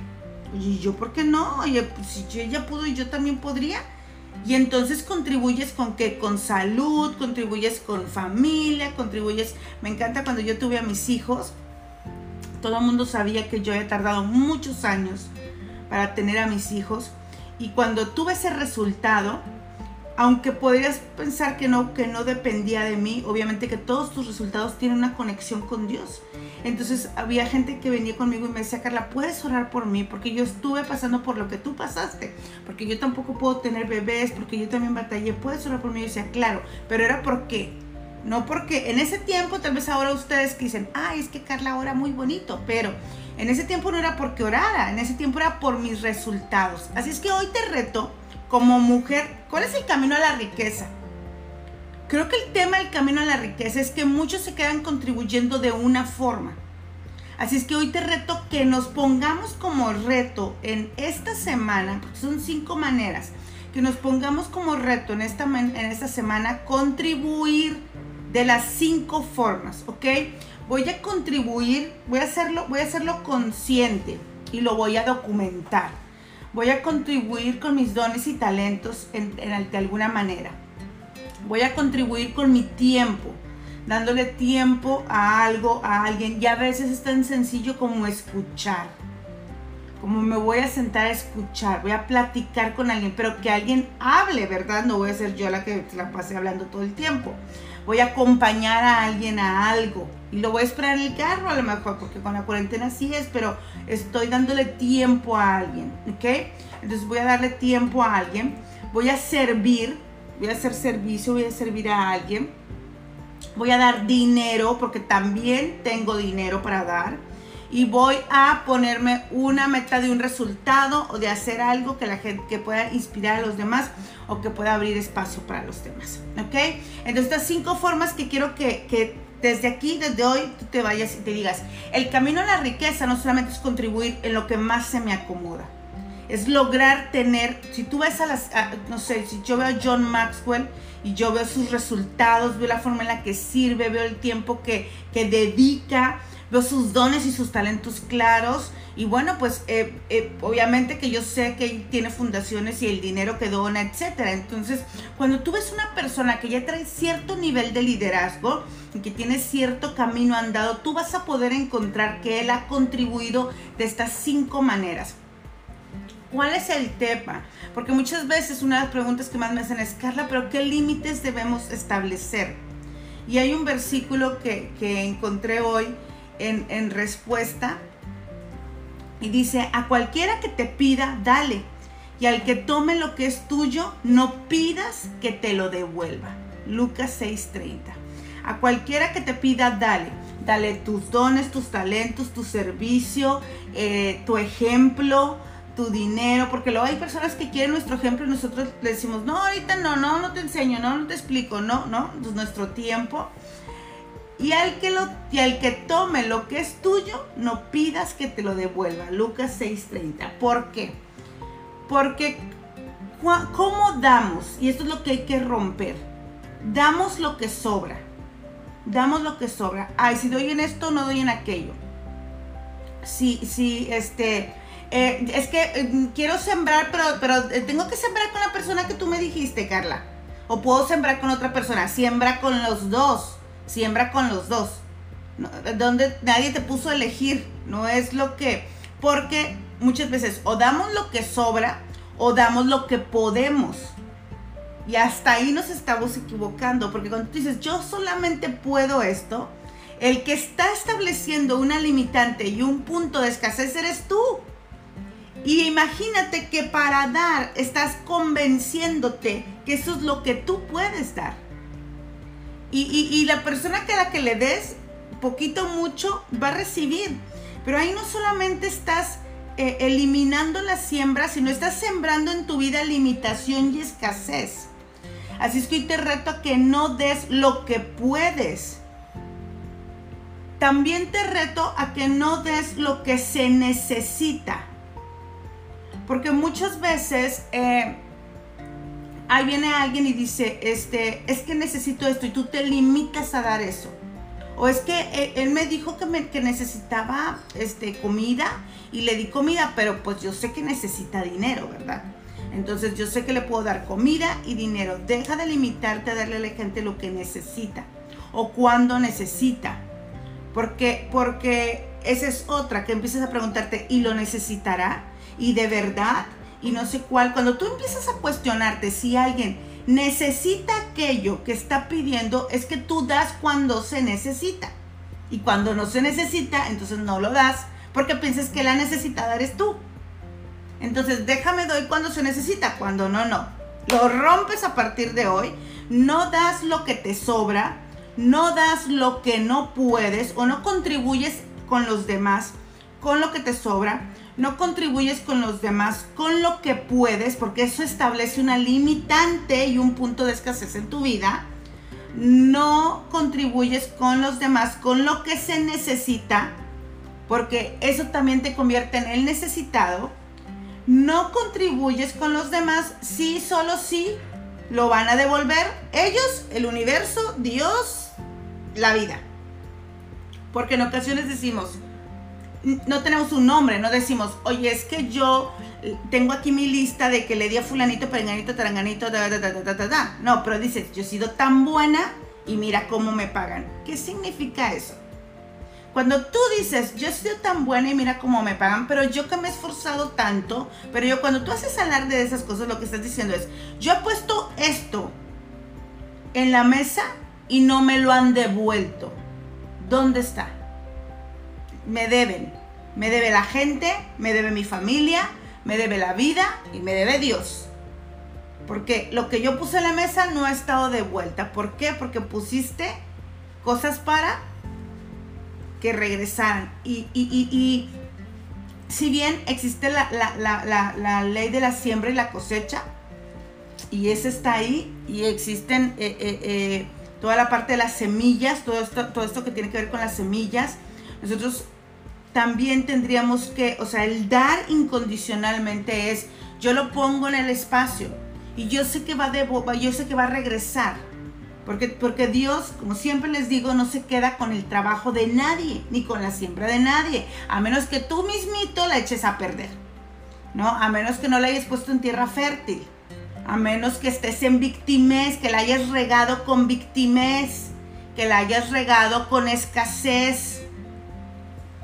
oye, ¿yo por qué no? Oye, pues si ella pudo y yo también podría. Y entonces contribuyes con que con salud, contribuyes con familia, contribuyes, me encanta cuando yo tuve a mis hijos, todo el mundo sabía que yo había tardado muchos años para tener a mis hijos y cuando tuve ese resultado, aunque podrías pensar que no, que no dependía de mí, obviamente que todos tus resultados tienen una conexión con Dios. Entonces había gente que venía conmigo y me decía, Carla, ¿puedes orar por mí? Porque yo estuve pasando por lo que tú pasaste, porque yo tampoco puedo tener bebés, porque yo también batallé, ¿puedes orar por mí? Yo decía, claro, pero era porque, no porque en ese tiempo, tal vez ahora ustedes dicen, ay, es que Carla ora muy bonito, pero en ese tiempo no era porque orara, en ese tiempo era por mis resultados. Así es que hoy te reto como mujer, ¿cuál es el camino a la riqueza? Creo que el tema del camino a la riqueza es que muchos se quedan contribuyendo de una forma. Así es que hoy te reto que nos pongamos como reto en esta semana, porque son cinco maneras, que nos pongamos como reto en esta, en esta semana contribuir de las cinco formas, ¿ok? Voy a contribuir, voy a hacerlo, voy a hacerlo consciente y lo voy a documentar. Voy a contribuir con mis dones y talentos en, de alguna manera. Voy a contribuir con mi tiempo dándole tiempo a algo, a alguien. Y a veces es tan sencillo como escuchar. Como me voy a sentar a escuchar, voy a platicar con alguien, pero que alguien hable, ¿verdad? No voy a ser yo la que la pase hablando todo el tiempo. Voy a acompañar a alguien a algo. Y lo voy a esperar en el carro a lo mejor, porque con la cuarentena sí es, pero estoy dándole tiempo a alguien, ¿ok? Entonces voy a darle tiempo a alguien. Voy a servir, voy a hacer servicio, voy a servir a alguien voy a dar dinero porque también tengo dinero para dar y voy a ponerme una meta de un resultado o de hacer algo que la gente que pueda inspirar a los demás o que pueda abrir espacio para los demás, ¿ok? Entonces estas cinco formas que quiero que, que desde aquí, desde hoy, tú te vayas y te digas, el camino a la riqueza no solamente es contribuir en lo que más se me acomoda, es lograr tener, si tú ves a las, no sé, si yo veo a John Maxwell, y yo veo sus resultados, veo la forma en la que sirve, veo el tiempo que, dedica, veo sus dones y sus talentos claros. Y bueno, pues eh, eh, obviamente que yo sé que tiene fundaciones y el dinero que dona, etcétera. Entonces, cuando tú ves una persona que ya trae cierto nivel de liderazgo y que tiene cierto camino andado, tú vas a poder encontrar que él ha contribuido de estas cinco maneras. ¿Cuál es el tema? Porque muchas veces una de las preguntas que más me hacen es, Carla, pero ¿qué límites debemos establecer? Y hay un versículo que, encontré hoy en, respuesta y dice, a cualquiera que te pida, dale. Y al que tome lo que es tuyo, no pidas que te lo devuelva. Lucas 6:30. A cualquiera que te pida, dale. Dale tus dones, tus talentos, tu servicio, eh, tu ejemplo, tu dinero, porque luego hay personas que quieren nuestro ejemplo y nosotros le decimos, no, ahorita no, no, no te enseño, no, no te explico, no, no, pues nuestro tiempo. Y al, que lo, y al que tome lo que es tuyo, no pidas que te lo devuelva. Lucas 6:30. ¿Por qué? Porque ¿cómo damos? Y esto es lo que hay que romper. Damos lo que sobra. Damos lo que sobra. Ay, si doy en esto, no doy en aquello. Si, si, este, eh, es que eh, quiero sembrar, pero, pero eh, tengo que sembrar con la persona que tú me dijiste, Carla. O puedo sembrar con otra persona. Siembra con los dos. Siembra con los dos. donde nadie te puso a elegir. No es lo que. Porque muchas veces o damos lo que sobra o damos lo que podemos. Y hasta ahí nos estamos equivocando. Porque cuando tú dices, yo solamente puedo esto, el que está estableciendo una limitante y un punto de escasez eres tú. Y imagínate que para dar estás convenciéndote que eso es lo que tú puedes dar. Y, la persona que a la que le des poquito mucho va a recibir. Pero ahí no solamente estás eh, eliminando la siembra, sino estás sembrando en tu vida limitación y escasez. Así es que hoy te reto a que no des lo que puedes. También te reto a que no des lo que se necesita. Porque muchas veces eh, ahí viene alguien y dice, este, es que necesito esto y tú te limitas a dar eso. O es que eh, él me dijo que, me, que necesitaba este, comida y le di comida, pero pues yo sé que necesita dinero, ¿verdad? Entonces yo sé que le puedo dar comida y dinero. Deja de limitarte a darle a la gente lo que necesita o cuando necesita. Porque, porque esa es otra, que empiezas a preguntarte, ¿y lo necesitará? y de verdad y no sé cuál. Cuando tú empiezas a cuestionarte si alguien necesita aquello que está pidiendo, es que tú das cuando se necesita. Y cuando no se necesita, entonces no lo das porque piensas que la necesitada eres tú. Entonces déjame doy cuando se necesita, cuando no, no. Lo rompes a partir de hoy. No das lo que te sobra, no das lo que no puedes o no contribuyes con los demás, con lo que te sobra no contribuyes con los demás con lo que puedes, porque eso establece una limitante y un punto de escasez en tu vida. No contribuyes con los demás con lo que se necesita, porque eso también te convierte en el necesitado. No contribuyes con los demás si solo si lo van a devolver ellos, el universo, Dios, la vida. Porque en ocasiones decimos, no tenemos un nombre, no decimos, oye, es que yo tengo aquí mi lista de que le di a fulanito, perenganito, taranganito, da, da, da, da. No, pero dices, yo he sido tan buena y mira cómo me pagan. ¿Qué significa eso? Cuando tú dices, yo he sido tan buena y mira cómo me pagan, pero yo que me he esforzado tanto, pero yo cuando tú haces hablar de esas cosas, lo que estás diciendo es, yo he puesto esto en la mesa y no me lo han devuelto. ¿Dónde está? Me deben. Me debe la gente, me debe mi familia, me debe la vida y me debe Dios. Porque lo que yo puse en la mesa no ha estado de vuelta. ¿Por qué? Porque pusiste cosas para que regresaran. Y, y, si bien existe la, ley de la siembra y la cosecha, y esa está ahí, y existen eh, eh, eh, toda la parte de las semillas, todo esto, todo esto que tiene que ver con las semillas, nosotros también tendríamos que, o sea, el dar incondicionalmente es, yo lo pongo en el espacio y yo sé que va, de, yo sé que va a regresar. Porque, porque Dios, como siempre les digo, no se queda con el trabajo de nadie, ni con la siembra de nadie, a menos que tú mismito la eches a perder, ¿no? A menos que no la hayas puesto en tierra fértil, a menos que estés en victimez, que la hayas regado con victimez, que la hayas regado con escasez,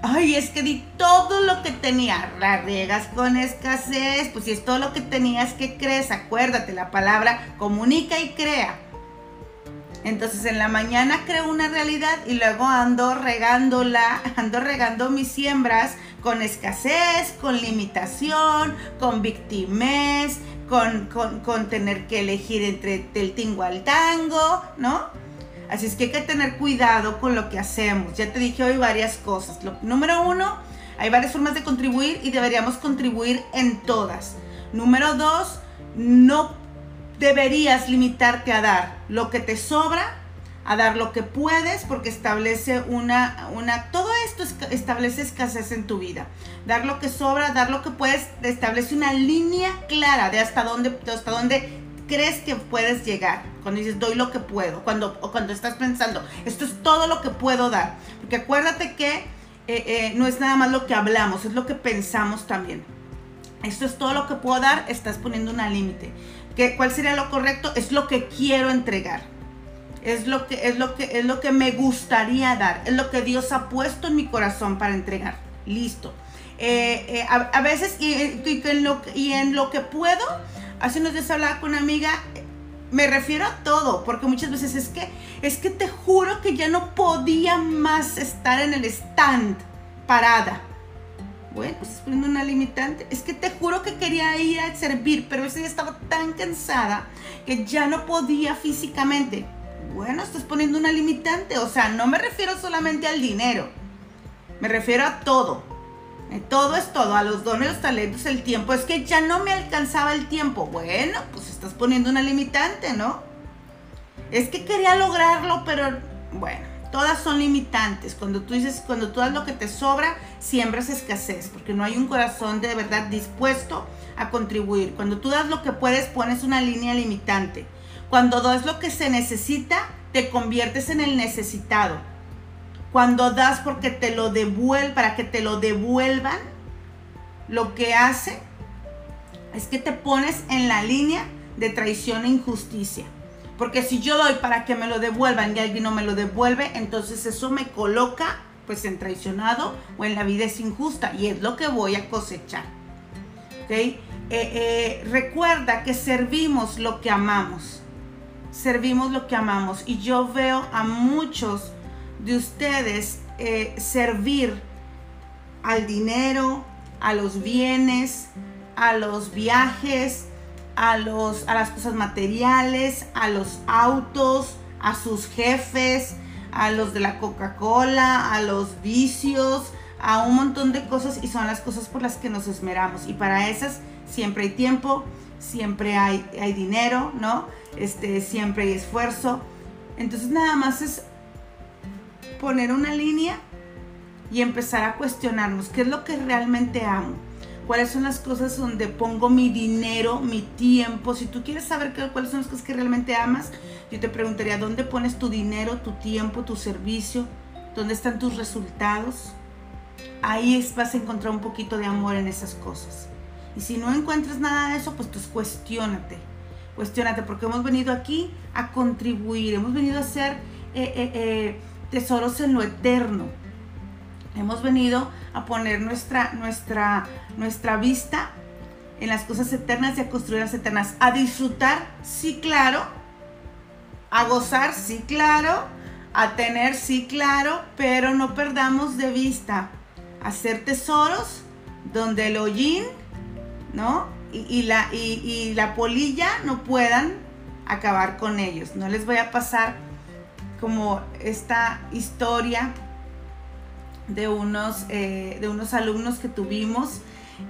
Ay, es que di todo lo que tenía. La riegas con escasez. Pues si es todo lo que tenías, que crees? Acuérdate, la palabra comunica y crea. Entonces en la mañana creo una realidad y luego ando regándola, <laughs> ando regando mis siembras con escasez, con limitación, con victimez, con, con, con tener que elegir entre el tingo al tango, ¿no? Así es que hay que tener cuidado con lo que hacemos. Ya te dije hoy varias cosas. número uno, hay varias formas de contribuir y deberíamos contribuir en todas. Número dos, no deberías limitarte a dar lo que te sobra, a dar lo que puedes, porque establece una, una, todo esto establece escasez en tu vida. Dar lo que sobra, dar lo que puedes, establece una línea clara de hasta dónde, hasta dónde crees que puedes llegar. Cuando dices, doy lo que puedo. Cuando, o cuando estás pensando, esto es todo lo que puedo dar. Porque acuérdate que eh, eh, no es nada más lo que hablamos, es lo que pensamos también. Esto es todo lo que puedo dar, estás poniendo una límite. ¿Cuál sería lo correcto? Es lo que quiero entregar. Es lo, que, es, lo que, es lo que me gustaría dar. Es lo que Dios ha puesto en mi corazón para entregar. Listo. Eh, a, veces y, en lo, y en lo que puedo, hace unos días hablaba con una amiga, me refiero a todo, porque muchas veces es que, es que te juro que ya no podía más estar en el stand parada. Bueno, estás poniendo una limitante. Es que te juro que quería ir a servir, pero ese día estaba tan cansada que ya no podía físicamente. Bueno, estás poniendo una limitante. O sea, no me refiero solamente al dinero. Me refiero a todo. Eh, todo es todo, a los dones, los talentos, el tiempo. Es que ya no me alcanzaba el tiempo. Bueno, pues estás poniendo una limitante, ¿no? Es que quería lograrlo, pero bueno, todas son limitantes. Cuando tú dices, cuando tú das lo que te sobra, siembras escasez, porque no hay un corazón de verdad dispuesto a contribuir. Cuando tú das lo que puedes, pones una línea limitante. Cuando das lo que se necesita, te conviertes en el necesitado cuando das porque te lo devuelven, para que te lo devuelvan, lo que hace es que te pones en la línea de traición e injusticia. Porque si yo doy para que me lo devuelvan y alguien no me lo devuelve, entonces eso me coloca pues en traicionado o en la vida es injusta y es lo que voy a cosechar. Eh, eh, recuerda que servimos lo que amamos. Servimos lo que amamos. Y yo veo a muchos de ustedes eh, servir al dinero, a los bienes, a los viajes, a, los, a las cosas materiales, a los autos, a sus jefes, a los de la Coca-Cola, a los vicios, a un montón de cosas y son las cosas por las que nos esmeramos. Y para esas siempre hay tiempo, siempre hay, hay dinero, ¿no? Este, siempre hay esfuerzo. Entonces nada más es poner una línea y empezar a cuestionarnos qué es lo que realmente amo. ¿Cuáles son las cosas donde pongo mi dinero, mi tiempo? Si tú quieres saber cuáles son las cosas que realmente amas, yo te preguntaría, ¿dónde pones tu dinero, tu tiempo, tu servicio? ¿Dónde están tus resultados? Ahí vas a encontrar un poquito de amor en esas cosas. Y si no encuentras nada de eso, pues, pues cuestiónate. Cuestiónate, porque hemos venido aquí a contribuir, hemos venido a hacer eh, eh, eh, tesoros en lo eterno. Hemos venido a poner nuestra, nuestra, nuestra vista en las cosas eternas y a construir las eternas. A disfrutar, sí, claro. A gozar, sí, claro. A tener, sí, claro. Pero no perdamos de vista hacer tesoros donde el hollín, ¿no? Y, la, y, la polilla no puedan acabar con ellos. No les voy a pasar como esta historia de unos, eh, de unos alumnos que tuvimos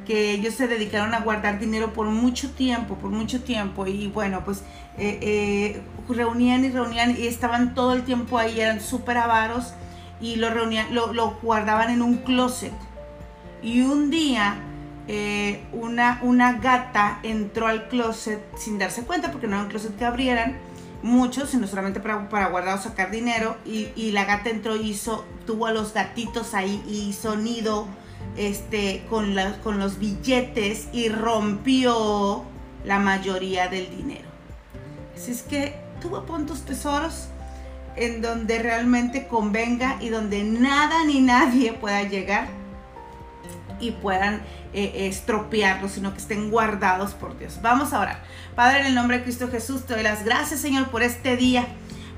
que ellos se dedicaron a guardar dinero por mucho tiempo, por mucho tiempo. Y bueno, pues eh, eh, reunían y reunían y estaban todo el tiempo ahí, eran súper avaros y lo reunían, lo, guardaban en un closet. Y un día una, una gata entró al closet sin darse cuenta, porque no era un closet que abrieran, muchos, sino solamente para, para guardar o sacar dinero. Y, la gata entró y hizo, tuvo a los gatitos ahí y hizo nido este, con, con los billetes y rompió la mayoría del dinero. Así es que tú pon tus tesoros en donde realmente convenga y donde nada ni nadie pueda llegar y puedan eh, estropearlos, sino que estén guardados por Dios. Vamos a orar. Padre, en el nombre de Cristo Jesús, te doy las gracias, Señor, por este día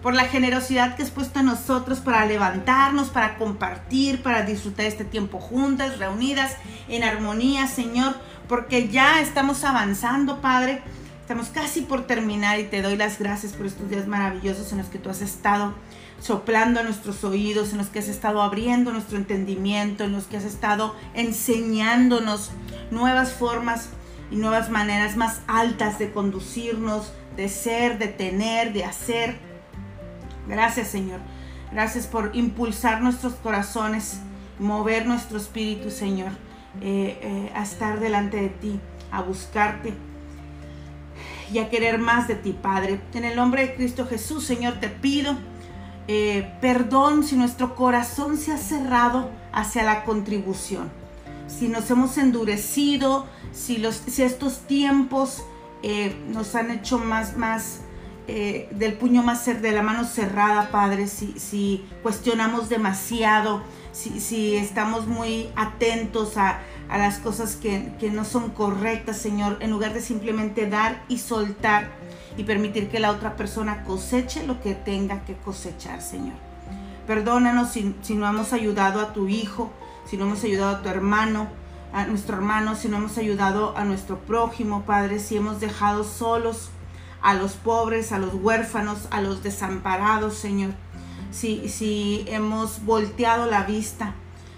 por la generosidad que has puesto en nosotros para levantarnos, para compartir, para disfrutar este tiempo juntas, reunidas, en armonía, Señor, porque ya estamos avanzando, Padre. Estamos casi por terminar y te doy las gracias por estos días maravillosos en los que tú has estado soplando a nuestros oídos, en los que has estado abriendo nuestro entendimiento, en los que has estado enseñándonos nuevas formas y nuevas maneras más altas de conducirnos, de ser, de tener, de hacer. Gracias Señor. Gracias por impulsar nuestros corazones, mover nuestro espíritu, Señor, eh, eh, a estar delante de ti, a buscarte y a querer más de ti, Padre. En el nombre de Cristo Jesús, Señor, te pido eh, perdón si nuestro corazón se ha cerrado hacia la contribución, si nos hemos endurecido, si, estos tiempos eh, nos han hecho más, eh, del puño más de la mano cerrada, Padre, si, cuestionamos demasiado, si, estamos muy atentos a, las cosas que no son correctas, Señor, en lugar de simplemente dar y soltar y permitir que la otra persona coseche lo que tenga que cosechar, Señor. Perdónanos si, no hemos ayudado a tu hijo, si no hemos ayudado a tu hermano, a nuestro hermano, si no hemos ayudado a nuestro prójimo, Padre, si hemos dejado solos a los pobres, a los huérfanos, a los desamparados, Señor. Si, si hemos volteado la vista,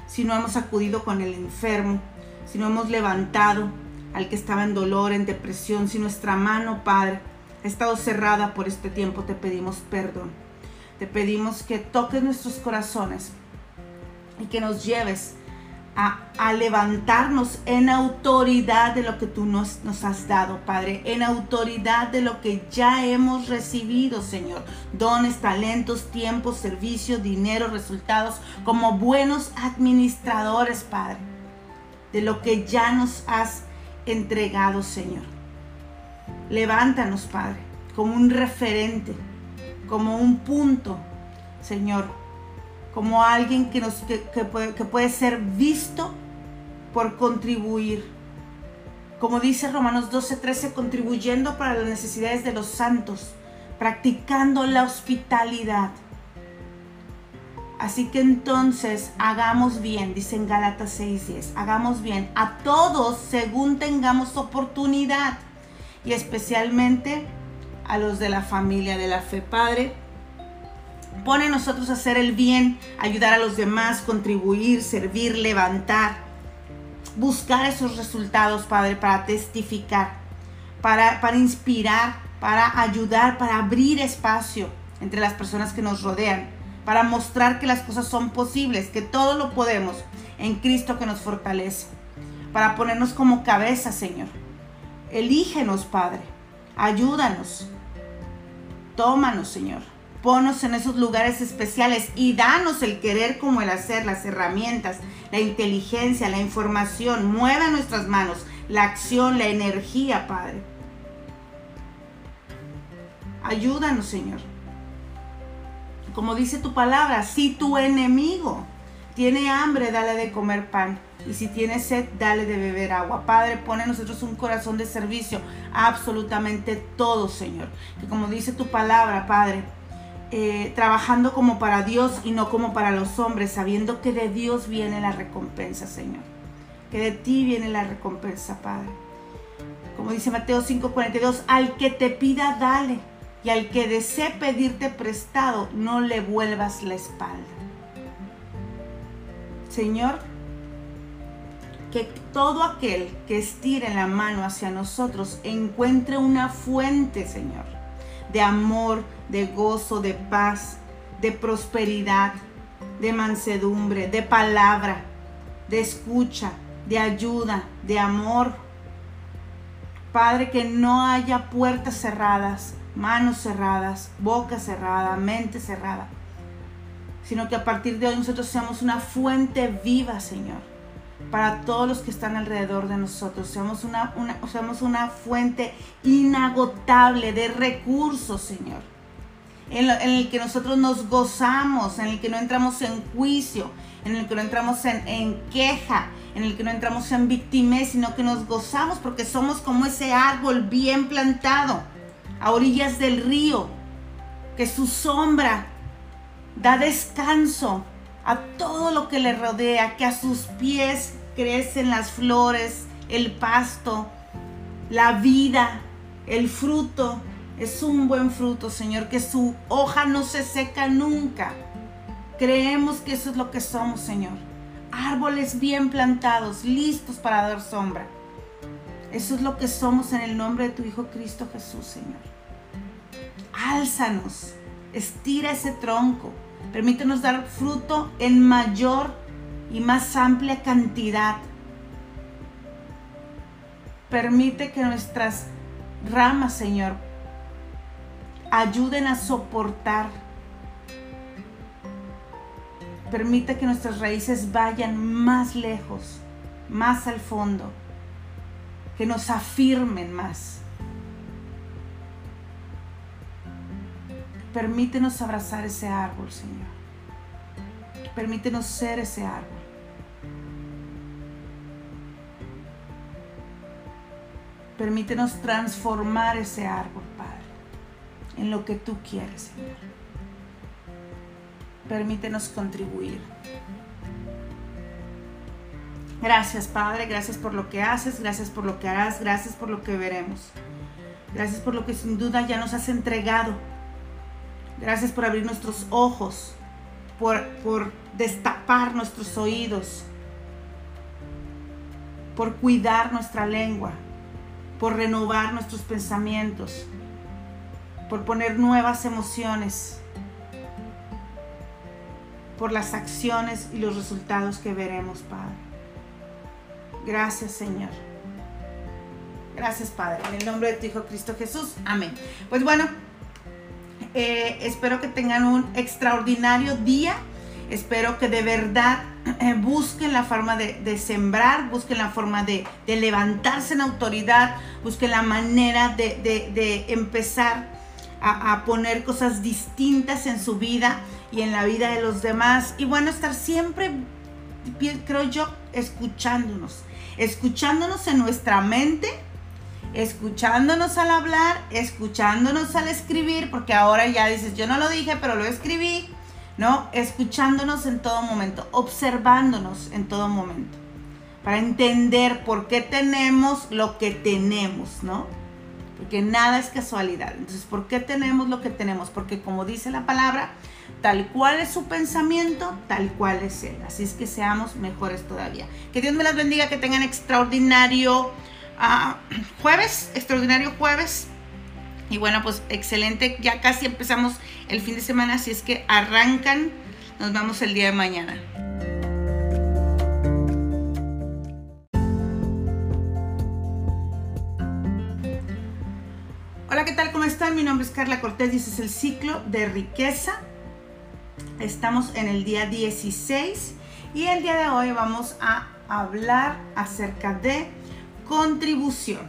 si no hemos acudido con el enfermo, si no hemos levantado al que estaba en dolor, en depresión, si nuestra mano, Padre, ha estado cerrada por este tiempo, te pedimos perdón. Te pedimos que toques nuestros corazones y que nos lleves a, levantarnos en autoridad de lo que tú nos, nos has dado, Padre, en autoridad de lo que ya hemos recibido, Señor. Dones, talentos, tiempos, servicios, dinero, resultados, como buenos administradores, Padre, de lo que ya nos has entregado, Señor. Levántanos, Padre, como un referente, como un punto, Señor, como alguien que, nos, puede, que puede ser visto por contribuir. Como dice Romanos 12:13, contribuyendo para las necesidades de los santos, practicando la hospitalidad. Así que entonces hagamos bien, dice en Gálatas 6:10, hagamos bien a todos según tengamos oportunidad y especialmente a los de la familia de la fe. Padre, pone nosotros a hacer el bien, ayudar a los demás, contribuir, servir, levantar, buscar esos resultados, Padre, para testificar, para, para inspirar, para ayudar, para abrir espacio entre las personas que nos rodean, para mostrar que las cosas son posibles, que todo lo podemos en Cristo que nos fortalece, para ponernos como cabeza, Señor. Elígenos, Padre, ayúdanos, tómanos, Señor. Ponos en esos lugares especiales y danos el querer como el hacer, las herramientas, la inteligencia, la información. Mueva nuestras manos, la acción, la energía, Padre. Ayúdanos, Señor. Como dice tu palabra, si tu enemigo tiene hambre, dale de comer pan. Y si tiene sed, dale de beber agua. Padre, pone en nosotros un corazón de servicio. Absolutamente todo, Señor. Que como dice tu palabra, Padre, eh, trabajando como para Dios y no como para los hombres, sabiendo que de Dios viene la recompensa, Señor. Que de ti viene la recompensa, Padre. Como dice Mateo 5:42, al que te pida, dale. Y al que desee pedirte prestado, no le vuelvas la espalda. Señor, que todo aquel que estire la mano hacia nosotros encuentre una fuente, Señor, de amor, de gozo, de paz, de prosperidad, de mansedumbre, de palabra, de escucha, de ayuda, de amor. Padre, que no haya puertas cerradas, manos cerradas, boca cerrada, mente cerrada, sino que a partir de hoy nosotros seamos una fuente viva, Señor, para todos los que están alrededor de nosotros. Seamos una, seamos una fuente inagotable de recursos, Señor en, el que nosotros nos gozamos, en el que no entramos en juicio, en el que no entramos en, queja, en el que no entramos en victimez, sino que nos gozamos porque somos como ese árbol bien plantado a orillas del río, que su sombra da descanso a todo lo que le rodea, que a sus pies crecen las flores, el pasto, la vida, el fruto, es un buen fruto, Señor, que su hoja no se seca nunca. Creemos que eso es lo que somos, Señor. Árboles bien plantados, listos para dar sombra. Eso es lo que somos en el nombre de tu Hijo Cristo Jesús, Señor. Álzanos, estira ese tronco, permítenos dar fruto en mayor y más amplia cantidad. Permite que nuestras ramas, Señor, ayuden a soportar. Permite que nuestras raíces vayan más lejos, más al fondo, que nos afirmen más. Permítenos abrazar ese árbol, Señor. Permítenos ser ese árbol. Permítenos transformar ese árbol, Padre en lo que tú quieres, Señor. Permítenos contribuir. Gracias, Padre, gracias por lo que haces, gracias por lo que harás, gracias por lo que veremos. Gracias por lo que sin duda ya nos has entregado. Gracias por abrir nuestros ojos, por, por destapar nuestros oídos, por cuidar nuestra lengua, por renovar nuestros pensamientos, por poner nuevas emociones, por las acciones y los resultados que veremos, Padre. Gracias, Señor. Gracias, Padre. En el nombre de tu Hijo Cristo Jesús. Amén. Pues bueno, eh, espero que tengan un extraordinario día. Espero que de verdad eh, busquen la forma de, sembrar, busquen la forma de, levantarse en autoridad, busquen la manera de, de empezar a, poner cosas distintas en su vida y en la vida de los demás. Y bueno, estar siempre, creo yo, escuchándonos. Escuchándonos en nuestra mente, escuchándonos al hablar, escuchándonos al escribir, porque ahora ya dices, yo no lo dije, pero lo escribí, ¿no? Escuchándonos en todo momento, observándonos en todo momento, para entender por qué tenemos lo que tenemos, ¿no? porque nada es casualidad. Entonces, ¿por qué tenemos lo que tenemos? Porque como dice la palabra, tal cual es su pensamiento, tal cual es él. Así es que seamos mejores todavía. Que Dios me las bendiga, que tengan extraordinario ah, jueves, extraordinario jueves. Y bueno, pues excelente, ya casi empezamos el fin de semana, así es que arrancan, nos vemos el día de mañana. Hola, ¿qué tal? ¿Cómo están? Mi nombre es Carla Cortés y este es el ciclo de riqueza. Estamos en el día 16 y el día de hoy vamos a hablar acerca de contribución.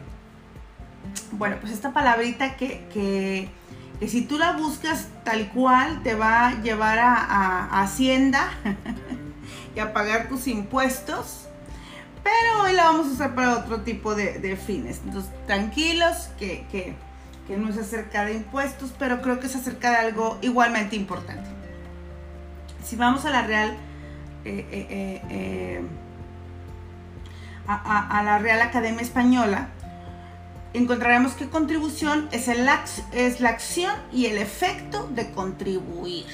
Bueno, pues esta palabrita que, si tú la buscas tal cual te va a llevar a, Hacienda <laughs> y a pagar tus impuestos. Pero hoy la vamos a usar para otro tipo de, fines. Entonces, tranquilos, que, no es acerca de impuestos, pero creo que es acerca de algo igualmente importante. Si vamos a la Real, eh, eh, eh, a la Real Academia Española, encontraremos que contribución es, el, es la acción y el efecto de contribuir.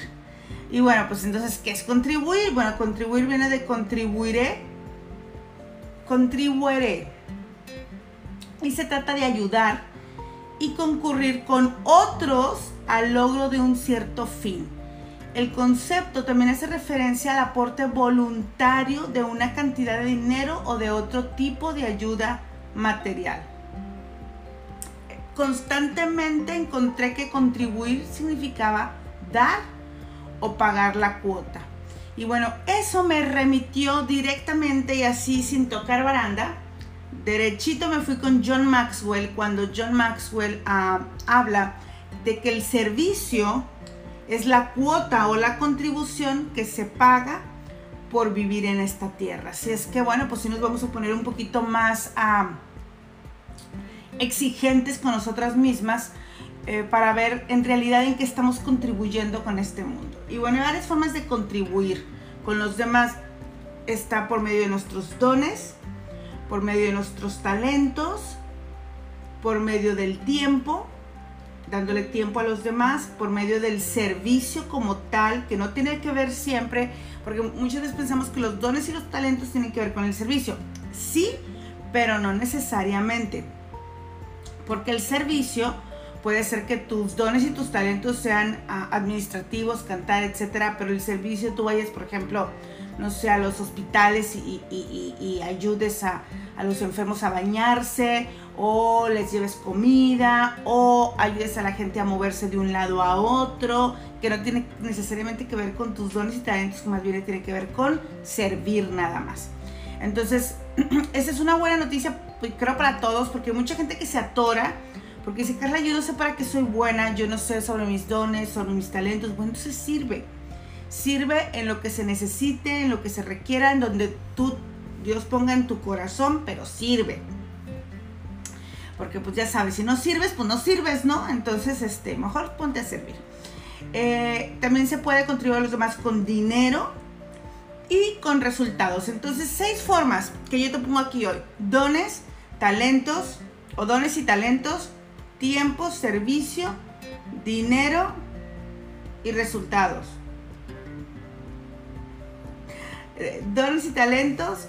Y bueno, pues entonces, ¿qué es contribuir? Bueno, contribuir viene de contribuiré, contribuiré. Y se trata de ayudar y concurrir con otros al logro de un cierto fin. El concepto también hace referencia al aporte voluntario de una cantidad de dinero o de otro tipo de ayuda material constantemente encontré que contribuir significaba dar o pagar la cuota. Y bueno, eso me remitió directamente y así sin tocar baranda. Derechito me fui con John Maxwell cuando John Maxwell ah, habla de que el servicio es la cuota o la contribución que se paga por vivir en esta tierra. Así es que bueno, pues si nos vamos a poner un poquito más a exigentes con nosotras mismas eh, para ver en realidad en qué estamos contribuyendo con este mundo. Y bueno, hay varias formas de contribuir con los demás. Está por medio de nuestros dones, por medio de nuestros talentos, por medio del tiempo, dándole tiempo a los demás, por medio del servicio como tal, que no tiene que ver siempre, porque muchas veces pensamos que los dones y los talentos tienen que ver con el servicio. Sí, pero no necesariamente porque el servicio puede ser que tus dones y tus talentos sean ah, administrativos, cantar, etcétera, pero el servicio tú vayas, por ejemplo, no sé, a los hospitales y, ayudes a, a, los enfermos a bañarse, o les lleves comida, o ayudes a la gente a moverse de un lado a otro, que no tiene necesariamente que ver con tus dones y talentos, que más bien tiene que ver con servir nada más. Entonces, <clears throat> esa es una buena noticia creo para todos, porque hay mucha gente que se atora, porque dice, Carla, yo no sé para qué soy buena, yo no sé sobre mis dones, sobre mis talentos. Bueno, entonces sirve. Sirve en lo que se necesite, en lo que se requiera, en donde tú, Dios ponga en tu corazón, pero sirve. Porque pues ya sabes, si no sirves, pues no sirves, ¿no? Entonces, este, mejor ponte a servir. Eh, también se puede contribuir a los demás con dinero, y con resultados. Entonces, seis formas que yo te pongo aquí hoy. Dones, talentos o dones y talentos, tiempo, servicio, dinero y resultados. Eh, dones y talentos,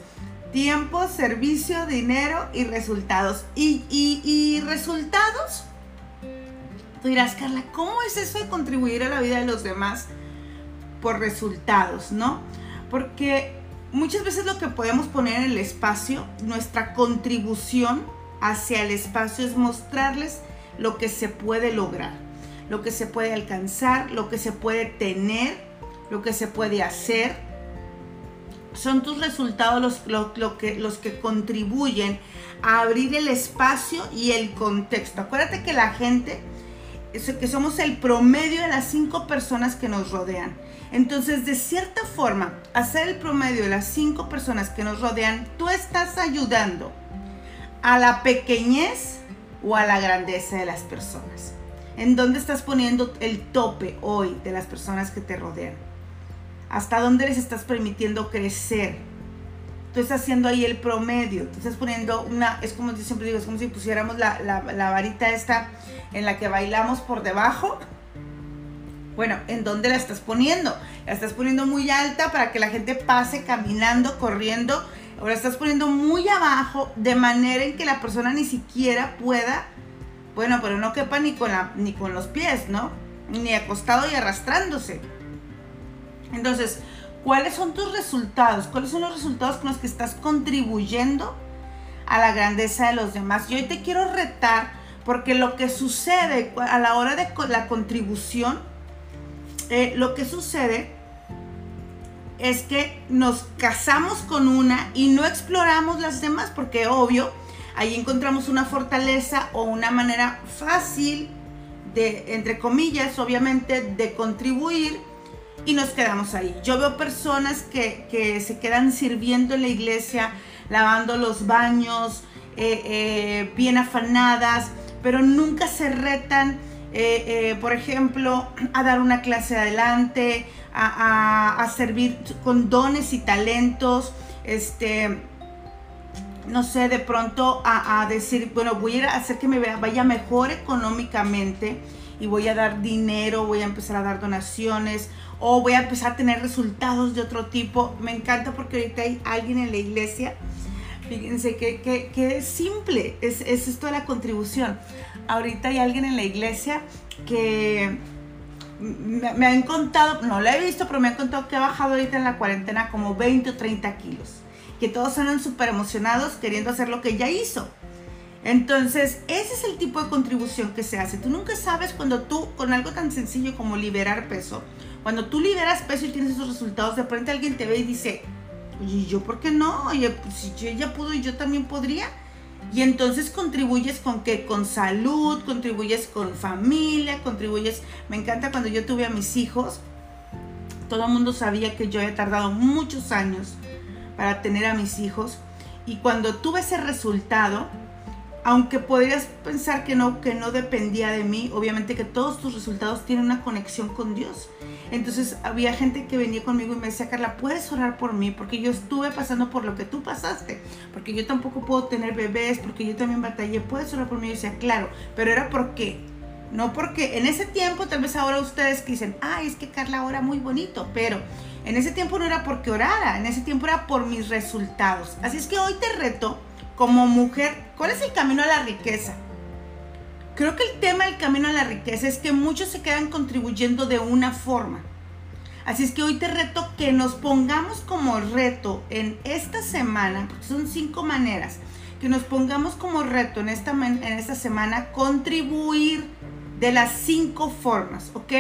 tiempo, servicio, dinero y resultados. Y, y resultados, tú dirás, Carla, ¿cómo es eso de contribuir a la vida de los demás por resultados, no? Porque muchas veces lo que podemos poner en el espacio, nuestra contribución hacia el espacio es mostrarles lo que se puede lograr, lo que se puede alcanzar, lo que se puede tener, lo que se puede hacer. Son tus resultados los, que, que contribuyen a abrir el espacio y el contexto. Acuérdate que la gente, que somos el promedio de las cinco personas que nos rodean. Entonces, de cierta forma, hacer el promedio de las cinco personas que nos rodean, tú estás ayudando a la pequeñez o a la grandeza de las personas. ¿En dónde estás poniendo el tope hoy de las personas que te rodean? ¿Hasta dónde les estás permitiendo crecer? Tú estás haciendo ahí el promedio, tú estás poniendo una, es como yo siempre digo, es como si pusiéramos la, la varita esta en la que bailamos por debajo bueno, ¿en dónde la estás poniendo? La estás poniendo muy alta para que la gente pase caminando, corriendo. La estás poniendo muy abajo de manera en que la persona ni siquiera pueda Bueno, pero no quepa ni con, la, ni con los pies, ¿no? Ni acostado y arrastrándose. Entonces, ¿cuáles son tus resultados? ¿Cuáles son los resultados con los que estás contribuyendo a la grandeza de los demás? Y hoy te quiero retar porque lo que sucede a la hora de la contribución, eh, lo que sucede es que nos casamos con una y no exploramos las demás, porque obvio, ahí encontramos una fortaleza o una manera fácil de, entre comillas, obviamente, de contribuir y nos quedamos ahí. Yo veo personas que, se quedan sirviendo en la iglesia, lavando los baños, eh, eh, bien afanadas, pero nunca se retan, eh, por ejemplo, a dar una clase adelante, a, servir con dones y talentos, este, no sé, de pronto a, decir, bueno, voy a hacer que me vaya mejor económicamente y voy a dar dinero, voy a empezar a dar donaciones o voy a empezar a tener resultados de otro tipo. Me encanta porque ahorita hay alguien en la iglesia, fíjense que, que, es simple, es, es esto de la contribución. Ahorita hay alguien en la iglesia que me, han contado, no lo he visto, pero me han contado que ha bajado ahorita en la cuarentena como 20 o 30 kilos. Que todos andan súper emocionados queriendo hacer lo que ya hizo. Entonces, ese es el tipo de contribución que se hace. Tú nunca sabes cuando tú, con algo tan sencillo como liberar peso, cuando tú liberas peso y tienes esos resultados, de repente alguien te ve y dice, oye, ¿yo por qué no? Oye, pues si ella pudo y yo también podría. Y entonces contribuyes con qué? Con salud, contribuyes con familia, contribuyes... Me encanta cuando yo tuve a mis hijos, todo el mundo sabía que yo había tardado muchos años para tener a mis hijos. Y cuando tuve ese resultado, aunque podrías pensar que no, que no dependía de mí, obviamente que todos tus resultados tienen una conexión con Dios. Entonces había gente que venía conmigo y me decía, Carla, ¿puedes orar por mí? Porque yo estuve pasando por lo que tú pasaste, porque yo tampoco puedo tener bebés, porque yo también batallé, ¿puedes orar por mí? Y yo decía, claro, pero era porque, no porque en ese tiempo, tal vez ahora ustedes que dicen, ay, es que Carla ora muy bonito, pero en ese tiempo no era porque orara, en ese tiempo era por mis resultados. Así es que hoy te reto como mujer, ¿cuál es el camino a la riqueza? Creo que el tema del camino a la riqueza es que muchos se quedan contribuyendo de una forma. Así es que hoy te reto que nos pongamos como reto en esta semana, porque son cinco maneras, que nos pongamos como reto en esta, en esta semana contribuir de las cinco formas, ¿ok?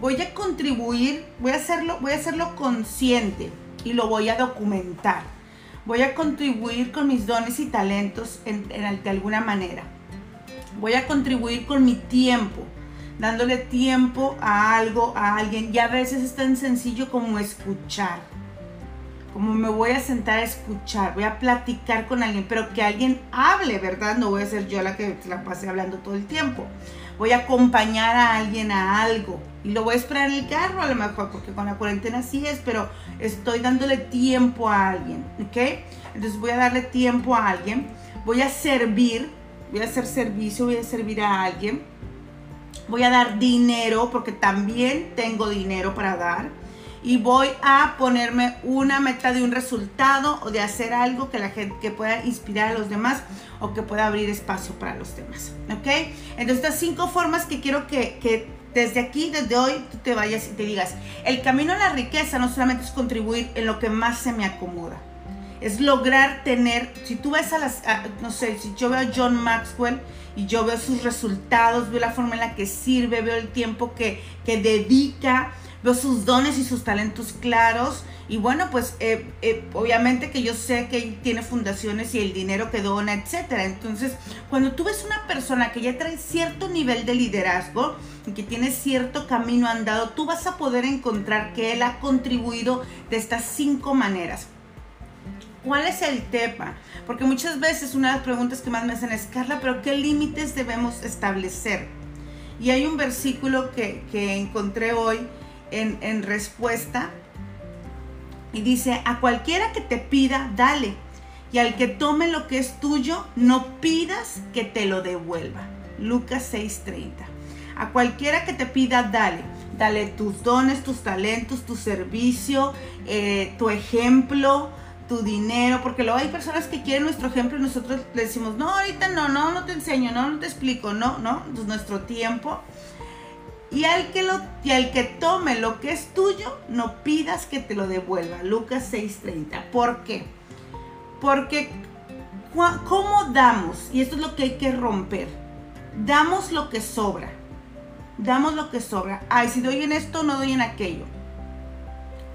Voy a contribuir, voy a hacerlo, voy a hacerlo consciente y lo voy a documentar voy a contribuir con mis dones y talentos en, de alguna manera. Voy a contribuir con mi tiempo, dándole tiempo a algo, a alguien. Y a veces es tan sencillo como escuchar. Como me voy a sentar a escuchar, voy a platicar con alguien, pero que alguien hable, ¿verdad? No voy a ser yo la que la pase hablando todo el tiempo. Voy a acompañar a alguien a algo y lo voy a esperar en el carro a lo mejor, porque con la cuarentena sí es, pero estoy dándole tiempo a alguien, ¿ok? Entonces voy a darle tiempo a alguien, voy a servir, voy a hacer servicio, voy a servir a alguien, voy a dar dinero, porque también tengo dinero para dar, y voy a ponerme una meta de un resultado o de hacer algo que la gente que pueda inspirar a los demás o que pueda abrir espacio para los demás, ¿ok? Entonces estas cinco formas que quiero que, que desde aquí, desde hoy, tú te vayas y te digas, el camino a la riqueza no solamente es contribuir en lo que más se me acomoda, es lograr tener, si tú ves a las, no sé, si yo veo a John Maxwell y yo veo sus resultados, veo la forma en la que sirve, veo el tiempo que, que dedica, veo sus dones y sus talentos claros. Y bueno, pues eh, eh, obviamente que yo sé que tiene fundaciones y el dinero que dona, etcétera. Entonces, cuando tú ves una persona que ya trae cierto nivel de liderazgo y que tiene cierto camino andado, tú vas a poder encontrar que él ha contribuido de estas cinco maneras. ¿Cuál es el tema? Porque muchas veces una de las preguntas que más me hacen es, Carla, pero ¿qué límites debemos establecer? Y hay un versículo que, que encontré hoy en, respuesta y dice, a cualquiera que te pida, dale. Y al que tome lo que es tuyo, no pidas que te lo devuelva. Lucas 6:30. A cualquiera que te pida, dale. Dale tus dones, tus talentos, tu servicio, eh, tu ejemplo, tu dinero, porque luego hay personas que quieren nuestro ejemplo y nosotros le decimos, no, ahorita no, no, no te enseño, no, no te explico, no, no, pues nuestro tiempo. Y al, que lo, y al que tome lo que es tuyo, no pidas que te lo devuelva. Lucas 6:30. ¿Por qué? Porque ¿cómo damos? Y esto es lo que hay que romper. Damos lo que sobra. Damos lo que sobra. Ay, si doy en esto, no doy en aquello.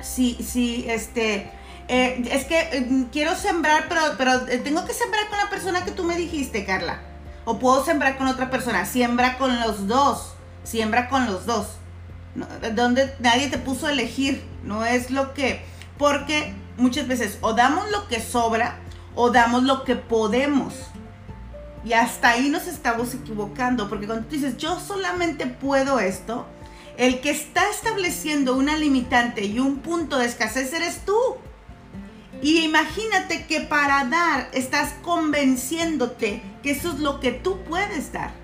Si, si, este, eh, es que eh, quiero sembrar, pero, pero eh, tengo que sembrar con la persona que tú me dijiste, Carla. O puedo sembrar con otra persona. Siembra con los dos. Siembra con los dos. donde nadie te puso a elegir. No es lo que. Porque muchas veces o damos lo que sobra o damos lo que podemos. Y hasta ahí nos estamos equivocando. Porque cuando tú dices, yo solamente puedo esto, el que está estableciendo una limitante y un punto de escasez eres tú. Y imagínate que para dar estás convenciéndote que eso es lo que tú puedes dar.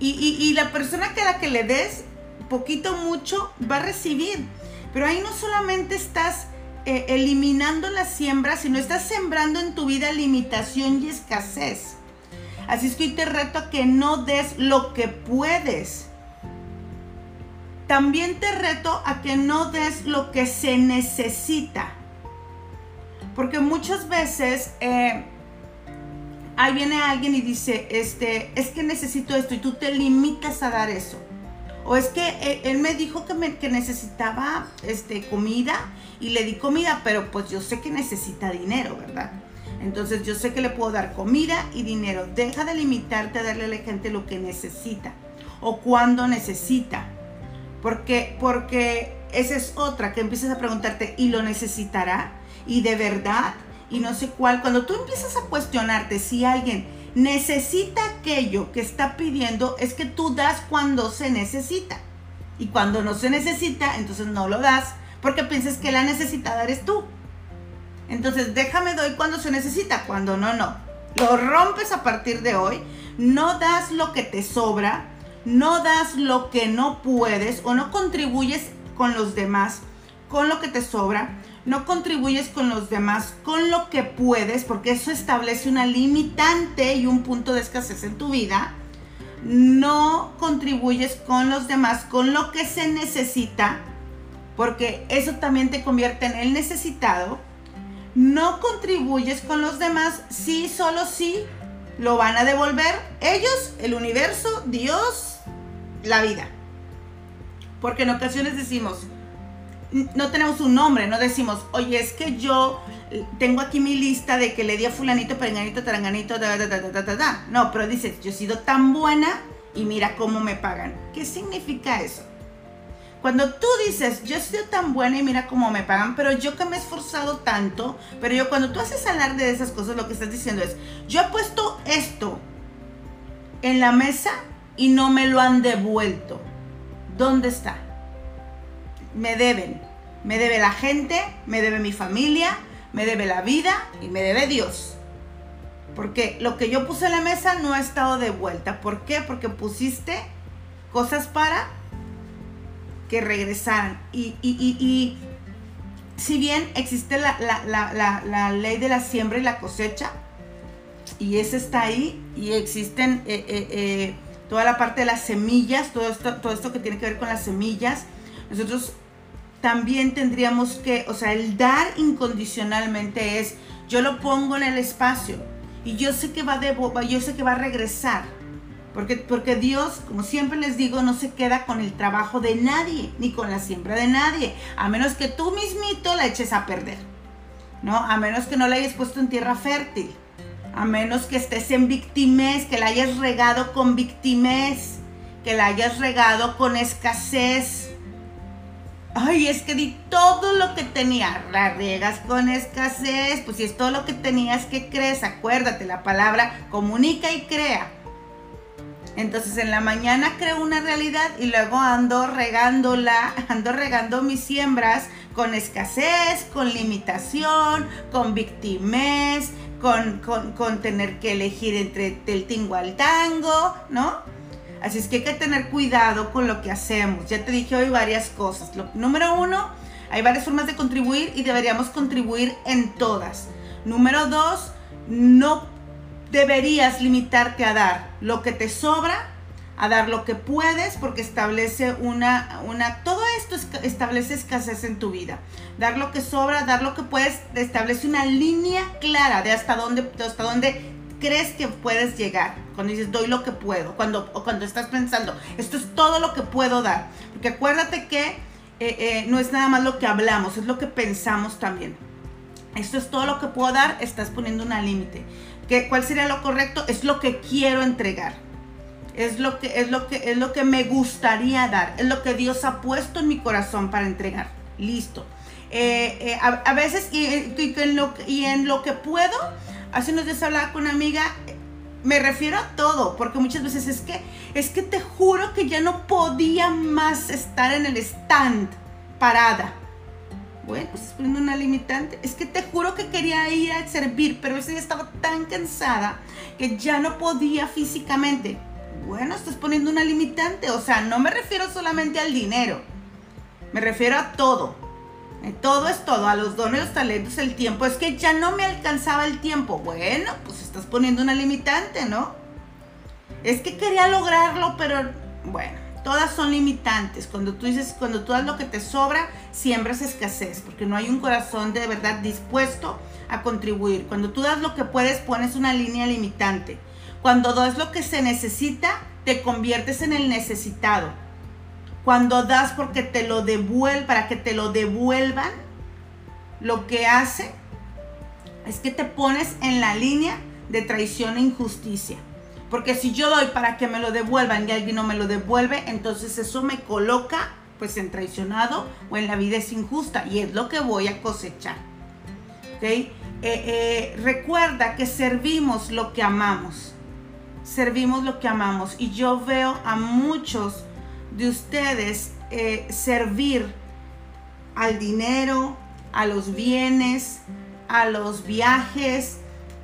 Y, la persona que a la que le des poquito mucho va a recibir. Pero ahí no solamente estás eh, eliminando la siembra, sino estás sembrando en tu vida limitación y escasez. Así es que hoy te reto a que no des lo que puedes. También te reto a que no des lo que se necesita. Porque muchas veces eh, ahí viene alguien y dice, este, es que necesito esto y tú te limitas a dar eso. O es que eh, él me dijo que, me, que necesitaba este, comida y le di comida, pero pues yo sé que necesita dinero, ¿verdad? Entonces yo sé que le puedo dar comida y dinero. Deja de limitarte a darle a la gente lo que necesita o cuando necesita. Porque, porque esa es otra, que empiezas a preguntarte, ¿y lo necesitará? y de verdad y no sé cuál. Cuando tú empiezas a cuestionarte si alguien necesita aquello que está pidiendo, es que tú das cuando se necesita. Y cuando no se necesita, entonces no lo das porque piensas que la necesitada eres tú. Entonces déjame doy cuando se necesita, cuando no, no. Lo rompes a partir de hoy. No das lo que te sobra, no das lo que no puedes o no contribuyes con los demás, con lo que te sobra no contribuyes con los demás con lo que puedes, porque eso establece una limitante y un punto de escasez en tu vida. No contribuyes con los demás con lo que se necesita, porque eso también te convierte en el necesitado. No contribuyes con los demás si solo si lo van a devolver ellos, el universo, Dios, la vida. Porque en ocasiones decimos, no tenemos un nombre, no decimos, oye, es que yo tengo aquí mi lista de que le di a fulanito, perenganito, taranganito, da, da, da, da, da, da. No, pero dices, yo he sido tan buena y mira cómo me pagan. ¿Qué significa eso? Cuando tú dices, yo he sido tan buena y mira cómo me pagan, pero yo que me he esforzado tanto, pero yo cuando tú haces hablar de esas cosas, lo que estás diciendo es, yo he puesto esto en la mesa y no me lo han devuelto. ¿Dónde está? Me deben. Me debe la gente, me debe mi familia, me debe la vida y me debe Dios. Porque lo que yo puse en la mesa no ha estado de vuelta. ¿Por qué? Porque pusiste cosas para que regresaran. Y, y, si bien existe la, ley de la siembra y la cosecha, y esa está ahí, y existen eh, eh, eh, toda la parte de las semillas, todo esto, todo esto que tiene que ver con las semillas, nosotros también tendríamos que, o sea, el dar incondicionalmente es, yo lo pongo en el espacio y yo sé que va, de, yo sé que va a regresar. Porque, porque Dios, como siempre les digo, no se queda con el trabajo de nadie, ni con la siembra de nadie, a menos que tú mismito la eches a perder, ¿no? A menos que no la hayas puesto en tierra fértil, a menos que estés en victimez, que la hayas regado con victimez, que la hayas regado con escasez, Ay, es que di todo lo que tenía. La riegas con escasez. Pues si es todo lo que tenías, que crees? Acuérdate, la palabra comunica y crea. Entonces en la mañana creo una realidad y luego ando regándola, <laughs> ando regando mis siembras con escasez, con limitación, con victimez, con, con, con tener que elegir entre el tingo al tango, ¿no? Así es que hay que tener cuidado con lo que hacemos. Ya te dije hoy varias cosas. Lo, número uno, Hay varias formas de contribuir y deberíamos contribuir en todas. Número dos, no deberías limitarte a dar lo que te sobra, a dar lo que puedes, porque establece una, una, todo esto establece escasez en tu vida. Dar lo que sobra, dar lo que puedes, establece una línea clara de hasta dónde, hasta dónde crees que puedes llegar. Cuando dices, doy lo que puedo. Cuando, o cuando estás pensando, esto es todo lo que puedo dar. Porque acuérdate que eh, eh, no es nada más lo que hablamos, es lo que pensamos también. Esto es todo lo que puedo dar, estás poniendo una límite. ¿Cuál sería lo correcto? Es lo que quiero entregar. Es lo, que, es, lo que, es lo que me gustaría dar. Es lo que Dios ha puesto en mi corazón para entregar. Listo. Eh, a, veces, y, en lo, y en lo que puedo, hace unos días hablaba con una amiga, me refiero a todo, porque muchas veces es que, es que te juro que ya no podía más estar en el stand parada. Bueno, pues es poniendo una limitante. Es que te juro que quería ir a servir, pero ese día estaba tan cansada que ya no podía físicamente. Bueno, estás poniendo una limitante. O sea, no me refiero solamente al dinero. Me refiero a todo. Eh, todo es todo, a los dones, los talentos, el tiempo. Es que ya no me alcanzaba el tiempo. Bueno, pues estás poniendo una limitante, ¿no? Es que quería lograrlo, pero bueno, todas son limitantes. Cuando tú dices, cuando tú das lo que te sobra, siembras escasez, porque no hay un corazón de verdad dispuesto a contribuir. Cuando tú das lo que puedes, pones una línea limitante. Cuando das lo que se necesita, te conviertes en el necesitado cuando das porque te lo devuelven, para que te lo devuelvan, lo que hace es que te pones en la línea de traición e injusticia. Porque si yo doy para que me lo devuelvan y alguien no me lo devuelve, entonces eso me coloca pues en traicionado o en la vida es injusta y es lo que voy a cosechar. ¿Okay? Eh, eh, recuerda que servimos lo que amamos. Servimos lo que amamos. Y yo veo a muchos de ustedes eh, servir al dinero, a los bienes, a los viajes,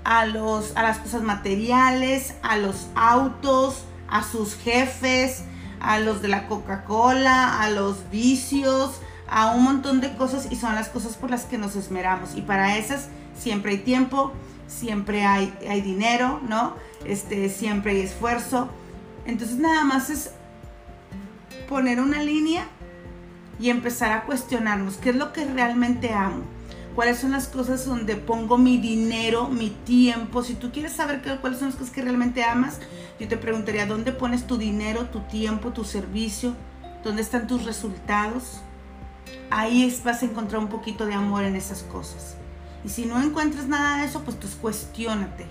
a, los, a las cosas materiales, a los autos, a sus jefes, a los de la Coca-Cola, a los vicios, a un montón de cosas y son las cosas por las que nos esmeramos. Y para esas siempre hay tiempo, siempre hay, hay dinero, ¿no? Este, siempre hay esfuerzo. Entonces nada más es poner una línea y empezar a cuestionarnos qué es lo que realmente amo. ¿Cuáles son las cosas donde pongo mi dinero, mi tiempo? Si tú quieres saber cuáles son las cosas que realmente amas, yo te preguntaría, ¿dónde pones tu dinero, tu tiempo, tu servicio? ¿Dónde están tus resultados? Ahí vas a encontrar un poquito de amor en esas cosas. Y si no encuentras nada de eso, pues, pues cuestiónate.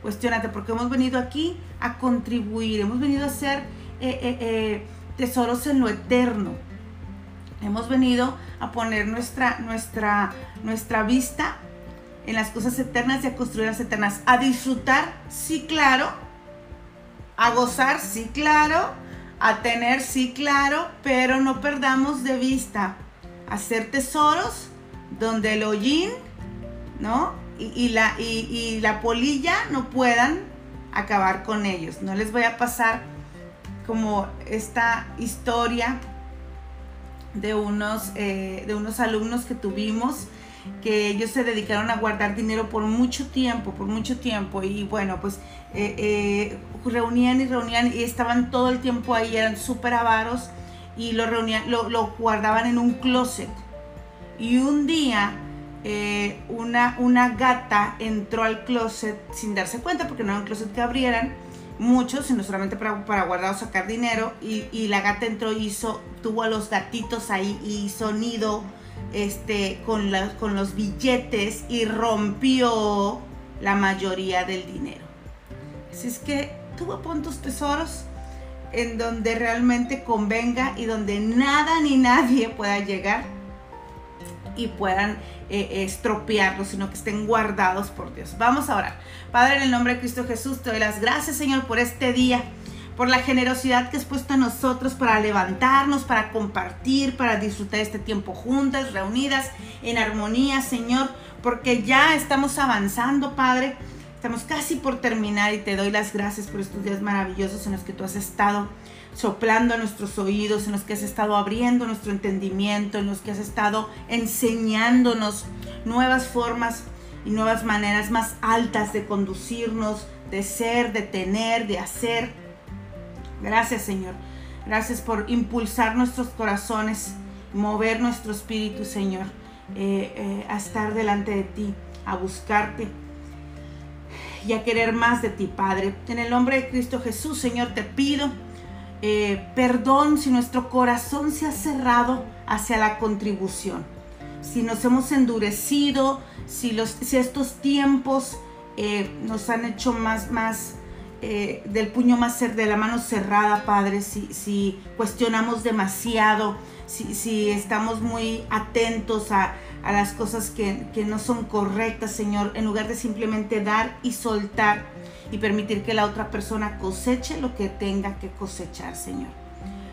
Cuestiónate, porque hemos venido aquí a contribuir, hemos venido a ser eh, eh, eh, tesoros en lo eterno. Hemos venido a poner nuestra, nuestra, nuestra vista en las cosas eternas y a construir las eternas. A disfrutar, sí, claro. A gozar, sí, claro. A tener, sí, claro. Pero no perdamos de vista hacer tesoros donde el hollín, ¿no? Y, la, y, y la polilla no puedan acabar con ellos. No les voy a pasar como esta historia de unos, eh, de unos alumnos que tuvimos que ellos se dedicaron a guardar dinero por mucho tiempo, por mucho tiempo, y bueno, pues eh, eh, reunían y reunían y estaban todo el tiempo ahí, eran súper avaros y lo reunían, lo, guardaban en un closet. Y un día una, una gata entró al closet sin darse cuenta, porque no era un closet que abrieran, muchos, sino solamente para, para guardar o sacar dinero. Y, la gata entró y hizo, tuvo a los gatitos ahí y hizo nido este, con, con los billetes y rompió la mayoría del dinero. Así es que tú pon tus tesoros en donde realmente convenga y donde nada ni nadie pueda llegar y puedan eh, estropearlos, sino que estén guardados por Dios. Vamos a orar. Padre, en el nombre de Cristo Jesús, te doy las gracias, Señor, por este día por la generosidad que has puesto en nosotros para levantarnos, para compartir, para disfrutar este tiempo juntas, reunidas, en armonía, Señor, porque ya estamos avanzando, Padre. Estamos casi por terminar y te doy las gracias por estos días maravillosos en los que tú has estado soplando a nuestros oídos, en los que has estado abriendo nuestro entendimiento, en los que has estado enseñándonos nuevas formas y nuevas maneras más altas de conducirnos, de ser, de tener, de hacer. Gracias Señor. Gracias por impulsar nuestros corazones, mover nuestro espíritu, Señor, eh, eh, a estar delante de ti, a buscarte y a querer más de ti, Padre. En el nombre de Cristo Jesús, Señor, te pido eh, perdón si nuestro corazón se ha cerrado hacia la contribución, si nos hemos endurecido, si, los, estos tiempos eh, nos han hecho más, más eh, del puño más de la mano cerrada, Padre, si, cuestionamos demasiado, si, estamos muy atentos a las cosas que, no son correctas, Señor, en lugar de simplemente dar y soltar y permitir que la otra persona coseche lo que tenga que cosechar, Señor.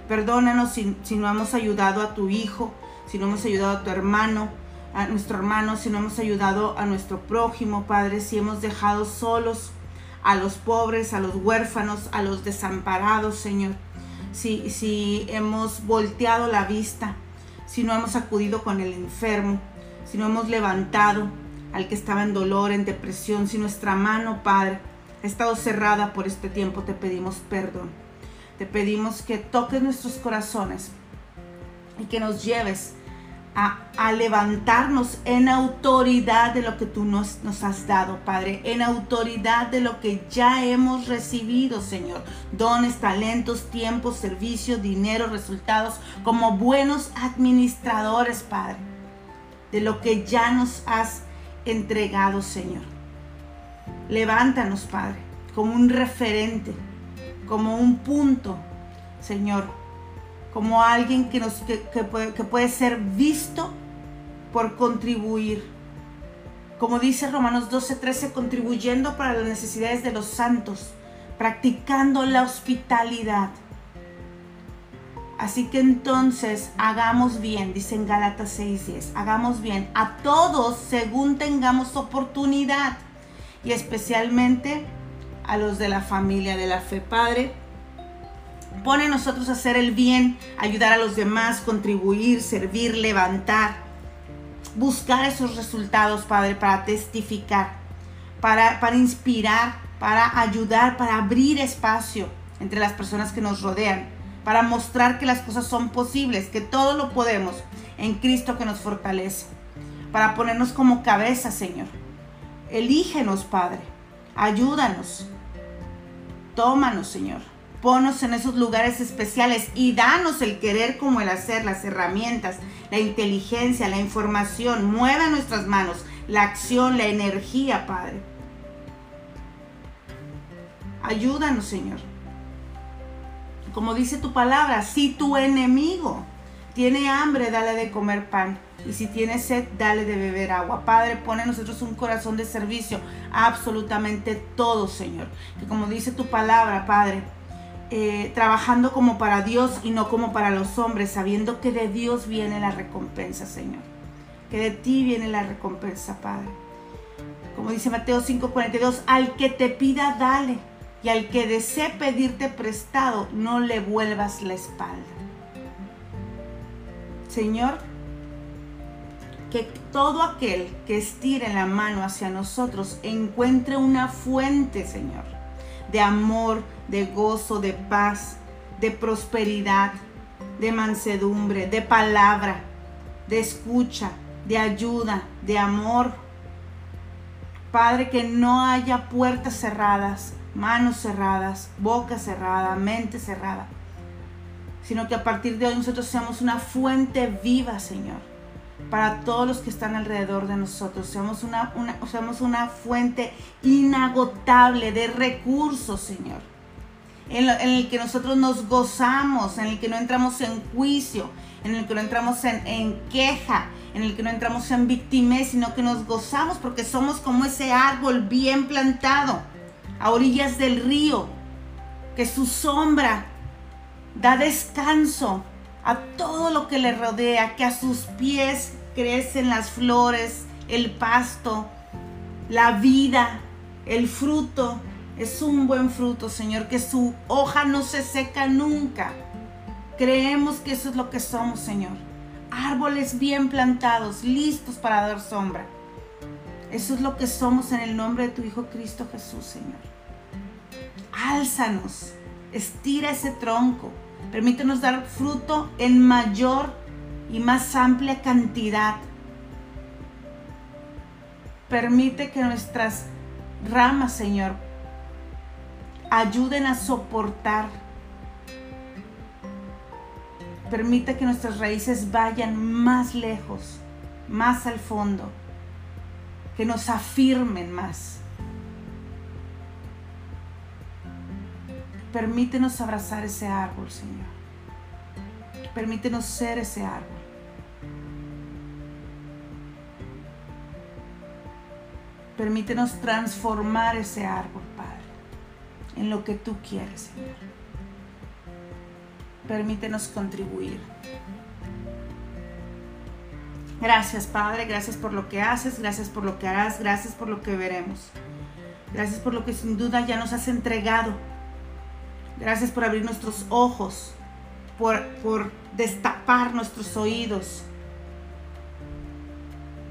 Perdónanos si, no hemos ayudado a tu hijo, si no hemos ayudado a tu hermano, a nuestro hermano, si no hemos ayudado a nuestro prójimo, Padre, si hemos dejado solos a los pobres, a los huérfanos, a los desamparados, Señor. Si hemos volteado la vista, si no hemos acudido con el enfermo, si no hemos levantado al que estaba en dolor, en depresión, si nuestra mano, Padre, ha estado cerrada por este tiempo, te pedimos perdón. Te pedimos que toques nuestros corazones y que nos lleves a, levantarnos en autoridad de lo que tú nos, nos has dado, Padre, en autoridad de lo que ya hemos recibido, Señor. Dones, talentos, tiempos, servicios, dinero, resultados, como buenos administradores, Padre de lo que ya nos has entregado, Señor. Levántanos, Padre, como un referente, como un punto, Señor, como alguien que, nos, puede, que puede ser visto por contribuir. Como dice Romanos 12:13, contribuyendo para las necesidades de los santos, practicando la hospitalidad Así que entonces hagamos bien, dice en Gálatas 6:10, hagamos bien a todos según tengamos oportunidad y especialmente a los de la familia de la fe. Padre, pone nosotros a hacer el bien, ayudar a los demás, contribuir, servir, levantar, buscar esos resultados, Padre, para testificar, para, para inspirar, para ayudar, para abrir espacio entre las personas que nos rodean para mostrar que las cosas son posibles, que todo lo podemos en Cristo que nos fortalece, para ponernos como cabeza, Señor. Elígenos, Padre, ayúdanos, tómanos, Señor. Ponos en esos lugares especiales y danos el querer como el hacer, las herramientas, la inteligencia, la información. Mueva nuestras manos, la acción, la energía, Padre. Ayúdanos, Señor como dice tu palabra, si tu enemigo tiene hambre, dale de comer pan. Y si tiene sed, dale de beber agua. Padre, pone en nosotros un corazón de servicio absolutamente todo, Señor. Que como dice tu palabra, Padre, eh, trabajando como para Dios y no como para los hombres, sabiendo que de Dios viene la recompensa, Señor. Que de ti viene la recompensa, Padre. Como dice Mateo 5:42, al que te pida, dale y al que desee pedirte prestado, no le vuelvas la espalda. Señor, que todo aquel que estire la mano hacia nosotros encuentre una fuente, Señor, de amor, de gozo, de paz, de prosperidad, de mansedumbre, de palabra, de escucha, de ayuda, de amor. Padre, que no haya puertas cerradas, manos cerradas, boca cerrada, mente cerrada, sino que a partir de hoy nosotros seamos una fuente viva, Señor, para todos los que están alrededor de nosotros. Seamos una, una, seamos una fuente inagotable de recursos, Señor, en, el que nosotros nos gozamos, en el que no entramos en juicio, en el que no entramos en, en queja, en el que no entramos en victimez, sino que nos gozamos porque somos como ese árbol bien plantado a orillas del río, que su sombra da descanso a todo lo que le rodea, que a sus pies crecen las flores, el pasto, la vida, el fruto, Es un buen fruto, Señor, que su hoja no se seca nunca. Creemos que eso es lo que somos, Señor. Árboles bien plantados, listos para dar sombra. Eso es lo que somos en el nombre de tu Hijo Cristo Jesús, Señor. Álzanos, estira ese tronco, permítenos dar fruto en mayor y más amplia cantidad. Permite que nuestras ramas, Señor, ayuden a soportar. Permite que nuestras raíces vayan más lejos, más al fondo, que nos afirmen más. Permítenos abrazar ese árbol, Señor. Permítenos ser ese árbol. Permítenos transformar ese árbol, Padre, en lo que tú quieres, Señor. Permítenos contribuir. Gracias, Padre, gracias por lo que haces, gracias por lo que harás, gracias por lo que veremos. Gracias por lo que sin duda ya nos has entregado. Gracias por abrir nuestros ojos, por, por destapar nuestros oídos,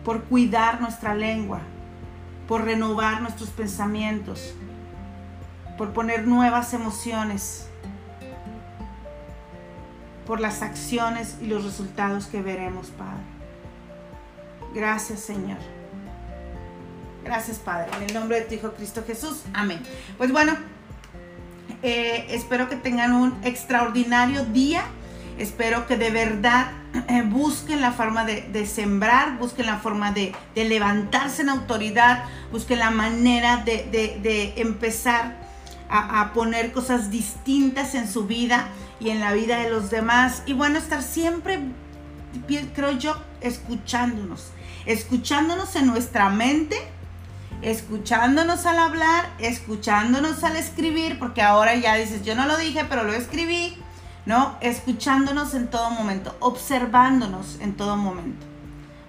por cuidar nuestra lengua, por renovar nuestros pensamientos, por poner nuevas emociones, por las acciones y los resultados que veremos, Padre. Gracias, Señor. Gracias, Padre. En el nombre de tu Hijo Cristo Jesús. Amén. Pues bueno, eh, espero que tengan un extraordinario día. Espero que de verdad eh, busquen la forma de, sembrar, busquen la forma de, levantarse en autoridad, busquen la manera de, empezar a, a, poner cosas distintas en su vida y en la vida de los demás. Y bueno, estar siempre, creo yo, escuchándonos, escuchándonos en nuestra mente escuchándonos al hablar, escuchándonos al escribir, porque ahora ya dices, yo no lo dije, pero lo escribí, ¿no? Escuchándonos en todo momento, observándonos en todo momento,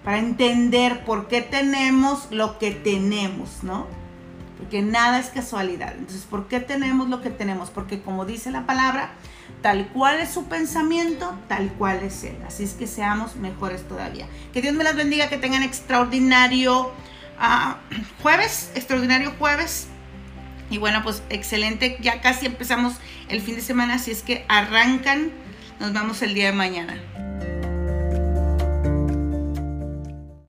para entender por qué tenemos lo que tenemos, ¿no? Porque nada es casualidad. Entonces, ¿por qué tenemos lo que tenemos? Porque como dice la palabra, tal cual es su pensamiento, tal cual es él. Así es que seamos mejores todavía. Que Dios me las bendiga, que tengan extraordinario jueves, extraordinario jueves. Y bueno, pues excelente, ya casi empezamos el fin de semana, así es que arrancan, nos vemos el día de mañana.